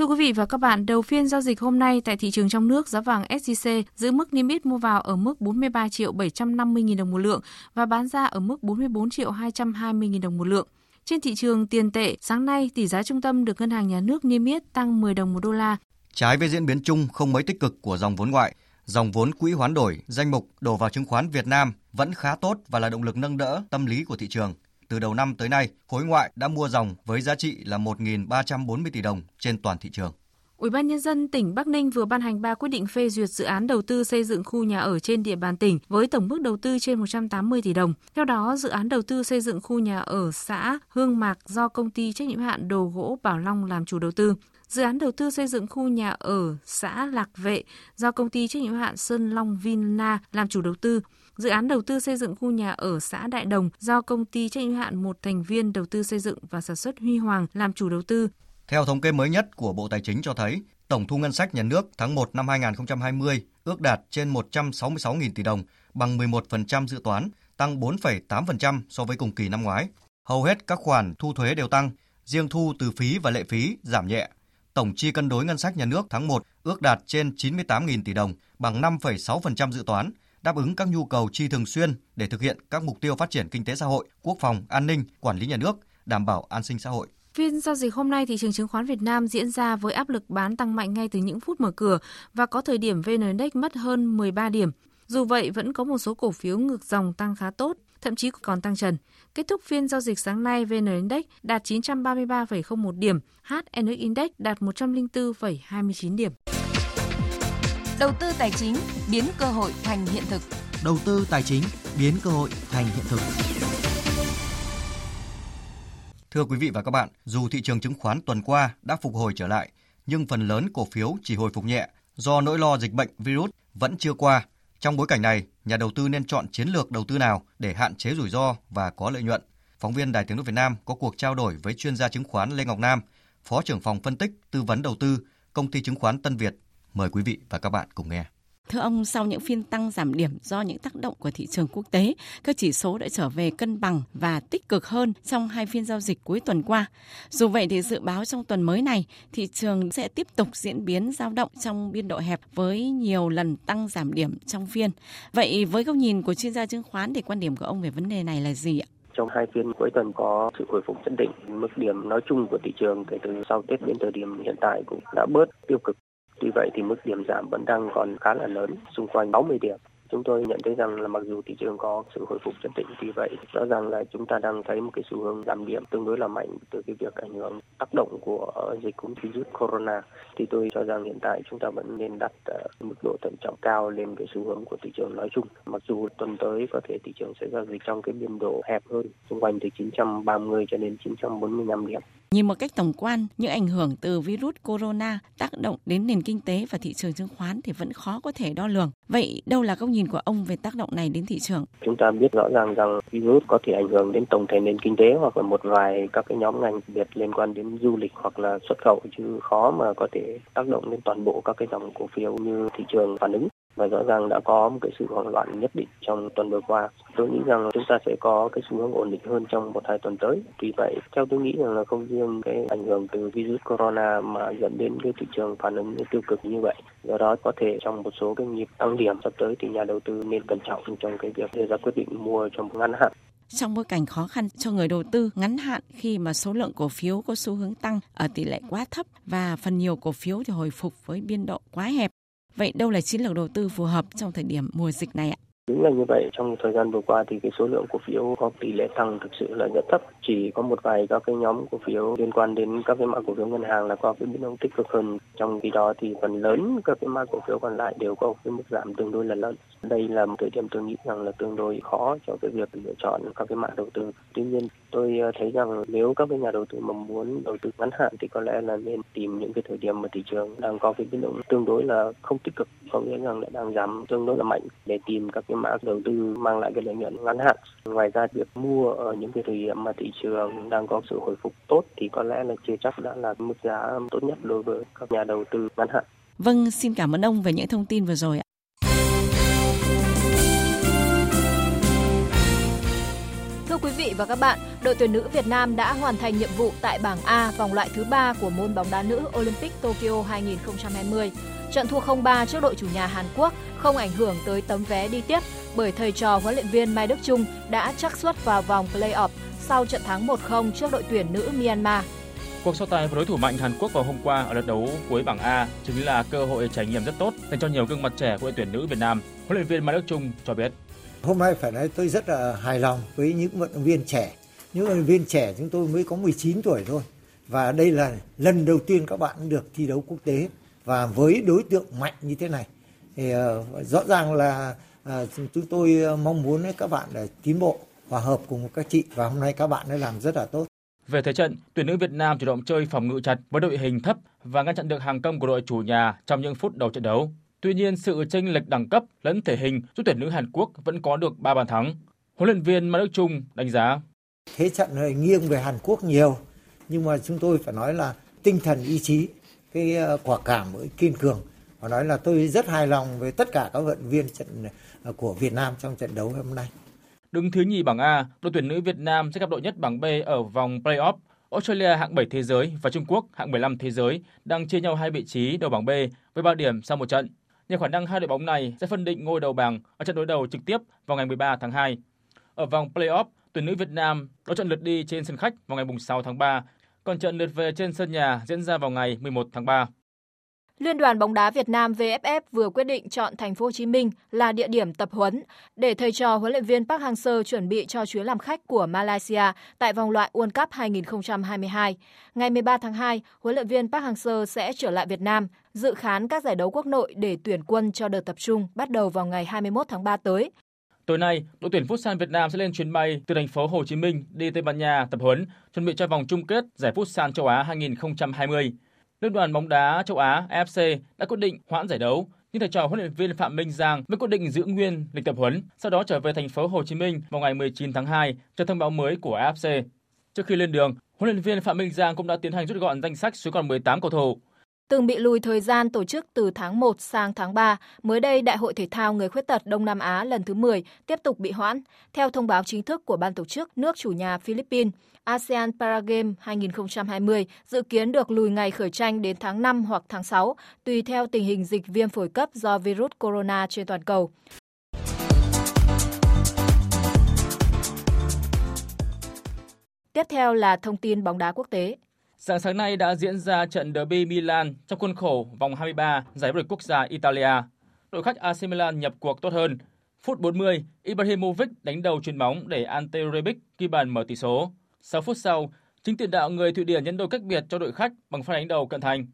Thưa quý vị và các bạn, đầu phiên giao dịch hôm nay tại thị trường trong nước, giá vàng SJC giữ mức niêm yết mua vào ở mức 43 triệu 750 000 đồng một lượng và bán ra ở mức 44 triệu 220 000 đồng một lượng. Trên thị trường tiền tệ, sáng nay tỷ giá trung tâm được ngân hàng nhà nước niêm yết tăng 10 đồng một đô la. Trái với diễn biến chung không mấy tích cực của dòng vốn ngoại, dòng vốn quỹ hoán đổi, danh mục đổ vào chứng khoán Việt Nam vẫn khá tốt và là động lực nâng đỡ tâm lý của thị trường. Từ đầu năm tới nay, khối ngoại đã mua dòng với giá trị là 1.340 tỷ đồng trên toàn thị trường. Ủy ban nhân dân tỉnh Bắc Ninh vừa ban hành 3 quyết định phê duyệt dự án đầu tư xây dựng khu nhà ở trên địa bàn tỉnh với tổng mức đầu tư trên 180 tỷ đồng. Theo đó, dự án đầu tư xây dựng khu nhà ở xã Hương Mạc do công ty trách nhiệm hạn Đồ gỗ Bảo Long làm chủ đầu tư. Dự án đầu tư xây dựng khu nhà ở xã Lạc Vệ do công ty trách nhiệm hạn Sơn Long Vina làm chủ đầu tư. Dự án đầu tư xây dựng khu nhà ở xã Đại Đồng do công ty trách nhiệm hạn một thành viên đầu tư xây dựng và sản xuất Huy Hoàng làm chủ đầu tư. Theo thống kê mới nhất của Bộ Tài chính cho thấy, tổng thu ngân sách nhà nước tháng 1 năm 2020 ước đạt trên 166.000 tỷ đồng, bằng 11% dự toán, tăng 4,8% so với cùng kỳ năm ngoái. Hầu hết các khoản thu thuế đều tăng, riêng thu từ phí và lệ phí giảm nhẹ. Tổng chi cân đối ngân sách nhà nước tháng 1 ước đạt trên 98.000 tỷ đồng, bằng 5,6% dự toán, đáp ứng các nhu cầu chi thường xuyên để thực hiện các mục tiêu phát triển kinh tế xã hội, quốc phòng, an ninh, quản lý nhà nước, đảm bảo an sinh xã hội. Phiên giao dịch hôm nay thị trường chứng khoán Việt Nam diễn ra với áp lực bán tăng mạnh ngay từ những phút mở cửa và có thời điểm VN Index mất hơn 13 điểm. Dù vậy, vẫn có một số cổ phiếu ngược dòng tăng khá tốt, thậm chí còn tăng trần. Kết thúc phiên giao dịch sáng nay, VN Index đạt 933,01 điểm, HNX Index đạt 104,29 điểm. Đầu tư tài chính biến cơ hội thành hiện thực. Đầu tư tài chính biến cơ hội thành hiện thực. Thưa quý vị và các bạn, dù thị trường chứng khoán tuần qua đã phục hồi trở lại, nhưng phần lớn cổ phiếu chỉ hồi phục nhẹ do nỗi lo dịch bệnh virus vẫn chưa qua. Trong bối cảnh này, nhà đầu tư nên chọn chiến lược đầu tư nào để hạn chế rủi ro và có lợi nhuận? Phóng viên Đài Tiếng nói Việt Nam có cuộc trao đổi với chuyên gia chứng khoán Lê Ngọc Nam, Phó trưởng phòng phân tích tư vấn đầu tư, công ty chứng khoán Tân Việt. Mời quý vị và các bạn cùng nghe. Thưa ông, sau những phiên tăng giảm điểm do những tác động của thị trường quốc tế, các chỉ số đã trở về cân bằng và tích cực hơn trong hai phiên giao dịch cuối tuần qua. Dù vậy thì dự báo trong tuần mới này, thị trường sẽ tiếp tục diễn biến dao động trong biên độ hẹp với nhiều lần tăng giảm điểm trong phiên. Vậy với góc nhìn của chuyên gia chứng khoán thì quan điểm của ông về vấn đề này là gì ạ? trong hai phiên cuối tuần có sự hồi phục chân định. Mức điểm nói chung của thị trường kể từ sau Tết đến thời điểm hiện tại cũng đã bớt tiêu cực Tuy vậy thì mức điểm giảm vẫn đang còn khá là lớn, xung quanh 60 điểm. Chúng tôi nhận thấy rằng là mặc dù thị trường có sự hồi phục chân định thì vậy rõ ràng là chúng ta đang thấy một cái xu hướng giảm điểm tương đối là mạnh từ cái việc ảnh hưởng tác động của dịch cúm virus corona. Thì tôi cho rằng hiện tại chúng ta vẫn nên đặt uh, mức độ thận trọng cao lên cái xu hướng của thị trường nói chung. Mặc dù tuần tới có thể thị trường sẽ giao dịch trong cái biên độ hẹp hơn xung quanh từ 930 cho đến 945 điểm. Nhìn một cách tổng quan, những ảnh hưởng từ virus corona tác động đến nền kinh tế và thị trường chứng khoán thì vẫn khó có thể đo lường. Vậy đâu là góc nhìn của ông về tác động này đến thị trường? Chúng ta biết rõ ràng rằng virus có thể ảnh hưởng đến tổng thể nền kinh tế hoặc là một vài các cái nhóm ngành biệt liên quan đến du lịch hoặc là xuất khẩu chứ khó mà có thể tác động đến toàn bộ các cái dòng cổ phiếu như thị trường phản ứng và rõ ràng đã có một cái sự hoảng loạn nhất định trong tuần vừa qua. Tôi nghĩ rằng chúng ta sẽ có cái xu hướng ổn định hơn trong một hai tuần tới. Vì vậy, theo tôi nghĩ rằng là không riêng cái ảnh hưởng từ virus corona mà dẫn đến cái thị trường phản ứng tiêu cực như vậy. Do đó có thể trong một số cái nhịp tăng điểm sắp tới thì nhà đầu tư nên cẩn trọng trong cái việc đưa ra quyết định mua trong ngắn hạn trong bối cảnh khó khăn cho người đầu tư ngắn hạn khi mà số lượng cổ phiếu có xu hướng tăng ở tỷ lệ quá thấp và phần nhiều cổ phiếu thì hồi phục với biên độ quá hẹp. Vậy đâu là chiến lược đầu tư phù hợp trong thời điểm mùa dịch này ạ? Đúng là như vậy, trong thời gian vừa qua thì cái số lượng cổ phiếu có tỷ lệ tăng thực sự là rất thấp. Chỉ có một vài các cái nhóm cổ phiếu liên quan đến các cái mã cổ phiếu ngân hàng là có cái biến động tích cực hơn. Trong khi đó thì phần lớn các cái mã cổ phiếu còn lại đều có cái mức giảm tương đối là lớn. Đây là một thời điểm tôi nghĩ rằng là tương đối khó cho cái việc lựa chọn các cái mã đầu tư. Tuy nhiên tôi ờ, thấy rằng nếu các cái nhà đầu tư mà muốn đầu tư ngắn hạn thì có lẽ là nên tìm những cái thời điểm mà thị trường đang có cái biến động tương đối là không tích cực, có nghĩa rằng là đang giảm tương đối là mạnh để tìm các cái mã đầu tư mang lại cái lợi nhuận ngắn hạn. Ngoài ra việc mua ở những cái thời điểm mà thị trường đang có sự hồi phục tốt thì có lẽ là chưa chắc đã là mức giá tốt nhất đối với các nhà đầu tư ngắn hạn. Vâng, xin cảm ơn ông về những thông tin vừa rồi ạ. Thưa quý vị và các bạn, đội tuyển nữ Việt Nam đã hoàn thành nhiệm vụ tại bảng A vòng loại thứ 3 của môn bóng đá nữ Olympic Tokyo 2020. Trận thua 0-3 trước đội chủ nhà Hàn Quốc không ảnh hưởng tới tấm vé đi tiếp bởi thầy trò huấn luyện viên Mai Đức Chung đã chắc suất vào vòng play-off sau trận thắng 1-0 trước đội tuyển nữ Myanmar. Cuộc so tài với đối thủ mạnh Hàn Quốc vào hôm qua ở lượt đấu cuối bảng A chính là cơ hội trải nghiệm rất tốt dành cho nhiều gương mặt trẻ của đội tuyển nữ Việt Nam. Huấn luyện viên Mai Đức Chung cho biết. Hôm nay phải nói tôi rất là hài lòng với những vận động viên trẻ. Những vận động viên trẻ chúng tôi mới có 19 tuổi thôi. Và đây là lần đầu tiên các bạn được thi đấu quốc tế và với đối tượng mạnh như thế này thì uh, rõ ràng là uh, chúng tôi mong muốn các bạn là tiến bộ hòa hợp cùng các chị và hôm nay các bạn đã làm rất là tốt. Về thế trận, tuyển nữ Việt Nam chủ động chơi phòng ngự chặt với đội hình thấp và ngăn chặn được hàng công của đội chủ nhà trong những phút đầu trận đấu. Tuy nhiên, sự chênh lệch đẳng cấp lẫn thể hình giúp tuyển nữ Hàn Quốc vẫn có được 3 bàn thắng. Huấn luyện viên Mai Đức Trung đánh giá. Thế trận này nghiêng về Hàn Quốc nhiều, nhưng mà chúng tôi phải nói là tinh thần ý chí, cái ờ, quả cảm với kiên cường. Và nói là tôi rất hài lòng với tất cả các vận viên trận ờ, của Việt Nam trong trận đấu hôm nay. Đứng thứ nhì bảng A, đội tuyển nữ Việt Nam sẽ gặp đội nhất bảng B ở vòng play-off. Australia hạng 7 thế giới và Trung Quốc hạng 15 thế giới đang chia nhau hai vị trí đầu bảng B với 3 điểm sau một trận nhiều khả năng hai đội bóng này sẽ phân định ngôi đầu bảng ở trận đối đầu trực tiếp vào ngày 13 tháng 2. Ở vòng play-off, tuyển nữ Việt Nam có trận lượt đi trên sân khách vào ngày 6 tháng 3, còn trận lượt về trên sân nhà diễn ra vào ngày 11 tháng 3. Liên đoàn bóng đá Việt Nam VFF vừa quyết định chọn thành phố Hồ Chí Minh là địa điểm tập huấn để thầy trò huấn luyện viên Park Hang-seo chuẩn bị cho chuyến làm khách của Malaysia tại vòng loại World Cup 2022. Ngày 13 tháng 2, huấn luyện viên Park Hang-seo sẽ trở lại Việt Nam dự khán các giải đấu quốc nội để tuyển quân cho đợt tập trung bắt đầu vào ngày 21 tháng 3 tới. Tối nay, đội tuyển Futsal Việt Nam sẽ lên chuyến bay từ thành phố Hồ Chí Minh đi Tây Ban Nha tập huấn, chuẩn bị cho vòng chung kết giải Futsal châu Á 2020. Liên đoàn bóng đá châu Á AFC đã quyết định hoãn giải đấu, nhưng thầy trò huấn luyện viên Phạm Minh Giang vẫn quyết định giữ nguyên lịch tập huấn, sau đó trở về thành phố Hồ Chí Minh vào ngày 19 tháng 2 cho thông báo mới của AFC. Trước khi lên đường, huấn luyện viên Phạm Minh Giang cũng đã tiến hành rút gọn danh sách xuống còn 18 cầu thủ từng bị lùi thời gian tổ chức từ tháng 1 sang tháng 3. Mới đây, Đại hội Thể thao Người Khuyết tật Đông Nam Á lần thứ 10 tiếp tục bị hoãn. Theo thông báo chính thức của ban tổ chức nước chủ nhà Philippines, ASEAN Paragame 2020 dự kiến được lùi ngày khởi tranh đến tháng 5 hoặc tháng 6, tùy theo tình hình dịch viêm phổi cấp do virus corona trên toàn cầu. Tiếp theo là thông tin bóng đá quốc tế. Sáng sáng nay đã diễn ra trận derby Milan trong khuôn khổ vòng 23 giải vô địch quốc gia Italia. Đội khách AC Milan nhập cuộc tốt hơn. Phút 40, Ibrahimovic đánh đầu chuyền bóng để Ante Rebic ghi bàn mở tỷ số. 6 phút sau, chính tiền đạo người Thụy Điển nhân đôi cách biệt cho đội khách bằng pha đánh đầu cận thành.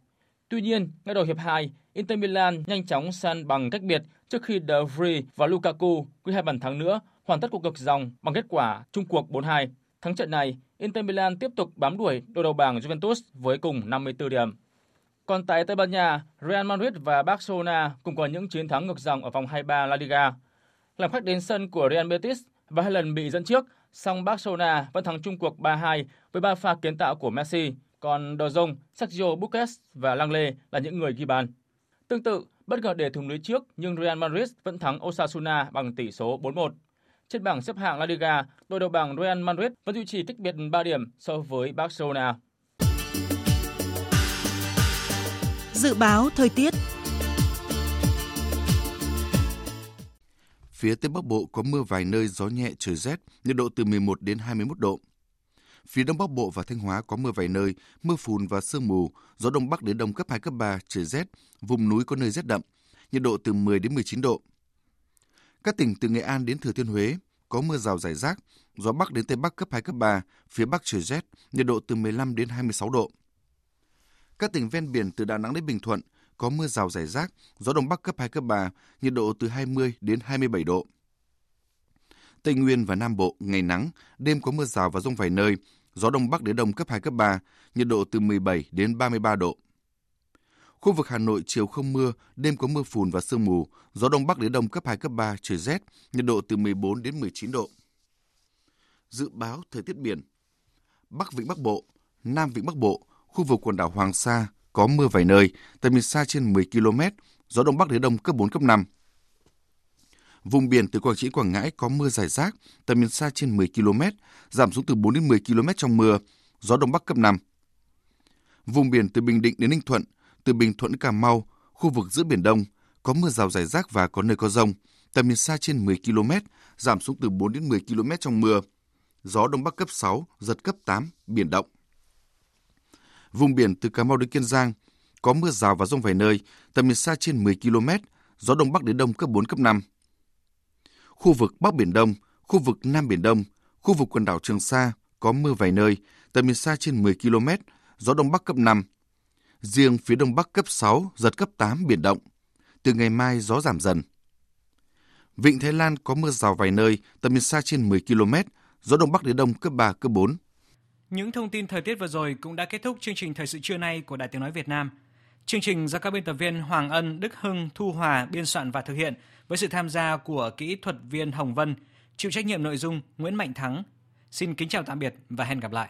Tuy nhiên, ngay đầu hiệp 2, Inter Milan nhanh chóng san bằng cách biệt trước khi De Vrij và Lukaku ghi hai bàn thắng nữa, hoàn tất cuộc ngược dòng bằng kết quả chung cuộc 4-2. Thắng trận này, Inter Milan tiếp tục bám đuổi đội đầu bảng Juventus với cùng 54 điểm. Còn tại Tây Ban Nha, Real Madrid và Barcelona cùng có những chiến thắng ngược dòng ở vòng 23 La Liga. Làm khách đến sân của Real Betis và hai lần bị dẫn trước, song Barcelona vẫn thắng chung cuộc 3-2 với ba pha kiến tạo của Messi, còn De Jong, Sergio Busquets và Langley là những người ghi bàn. Tương tự, bất ngờ để thủng lưới trước nhưng Real Madrid vẫn thắng Osasuna bằng tỷ số 4-1. Trên bảng xếp hạng La Liga, đội đầu bảng Real Madrid vẫn duy trì cách biệt 3 điểm so với Barcelona. Dự báo thời tiết Phía Tây Bắc Bộ có mưa vài nơi, gió nhẹ, trời rét, nhiệt độ từ 11 đến 21 độ. Phía Đông Bắc Bộ và Thanh Hóa có mưa vài nơi, mưa phùn và sương mù, gió Đông Bắc đến Đông cấp 2, cấp 3, trời rét, vùng núi có nơi rét đậm, nhiệt độ từ 10 đến 19 độ. Các tỉnh từ Nghệ An đến Thừa Thiên Huế có mưa rào rải rác, gió Bắc đến Tây Bắc cấp 2, cấp 3, phía Bắc trời rét, nhiệt độ từ 15 đến 26 độ. Các tỉnh ven biển từ Đà Nẵng đến Bình Thuận có mưa rào rải rác, gió Đông Bắc cấp 2, cấp 3, nhiệt độ từ 20 đến 27 độ. Tây Nguyên và Nam Bộ ngày nắng, đêm có mưa rào và rông vài nơi, gió Đông Bắc đến Đông cấp 2, cấp 3, nhiệt độ từ 17 đến 33 độ. Khu vực Hà Nội chiều không mưa, đêm có mưa phùn và sương mù, gió Đông Bắc đến Đông cấp 2, cấp 3, trời rét, nhiệt độ từ 14 đến 19 độ. Dự báo thời tiết biển Bắc Vịnh Bắc Bộ, Nam Vịnh Bắc Bộ, khu vực quần đảo Hoàng Sa có mưa vài nơi, tầm nhìn xa trên 10 km, gió Đông Bắc đến Đông cấp 4, cấp 5. Vùng biển từ Quảng Trị Quảng Ngãi có mưa rải rác, tầm nhìn xa trên 10 km, giảm xuống từ 4 đến 10 km trong mưa, gió Đông Bắc cấp 5. Vùng biển từ Bình Định đến Ninh Thuận, từ Bình Thuận Cà Mau, khu vực giữa Biển Đông, có mưa rào rải rác và có nơi có rông, tầm nhìn xa trên 10 km, giảm xuống từ 4 đến 10 km trong mưa. Gió Đông Bắc cấp 6, giật cấp 8, biển động. Vùng biển từ Cà Mau đến Kiên Giang, có mưa rào và rông vài nơi, tầm nhìn xa trên 10 km, gió Đông Bắc đến Đông cấp 4, cấp 5. Khu vực Bắc Biển Đông, khu vực Nam Biển Đông, khu vực quần đảo Trường Sa có mưa vài nơi, tầm nhìn xa trên 10 km, gió Đông Bắc cấp 5. Riêng phía Đông Bắc cấp 6, giật cấp 8 biển động. Từ ngày mai gió giảm dần. Vịnh Thái Lan có mưa rào vài nơi, tầm nhìn xa trên 10 km, gió Đông Bắc đến Đông cấp 3, cấp 4. Những thông tin thời tiết vừa rồi cũng đã kết thúc chương trình thời sự trưa nay của Đài Tiếng Nói Việt Nam. Chương trình do các biên tập viên Hoàng Ân, Đức Hưng, Thu Hòa biên soạn và thực hiện với sự tham gia của kỹ thuật viên Hồng Vân, chịu trách nhiệm nội dung Nguyễn Mạnh Thắng. Xin kính chào tạm biệt và hẹn gặp lại.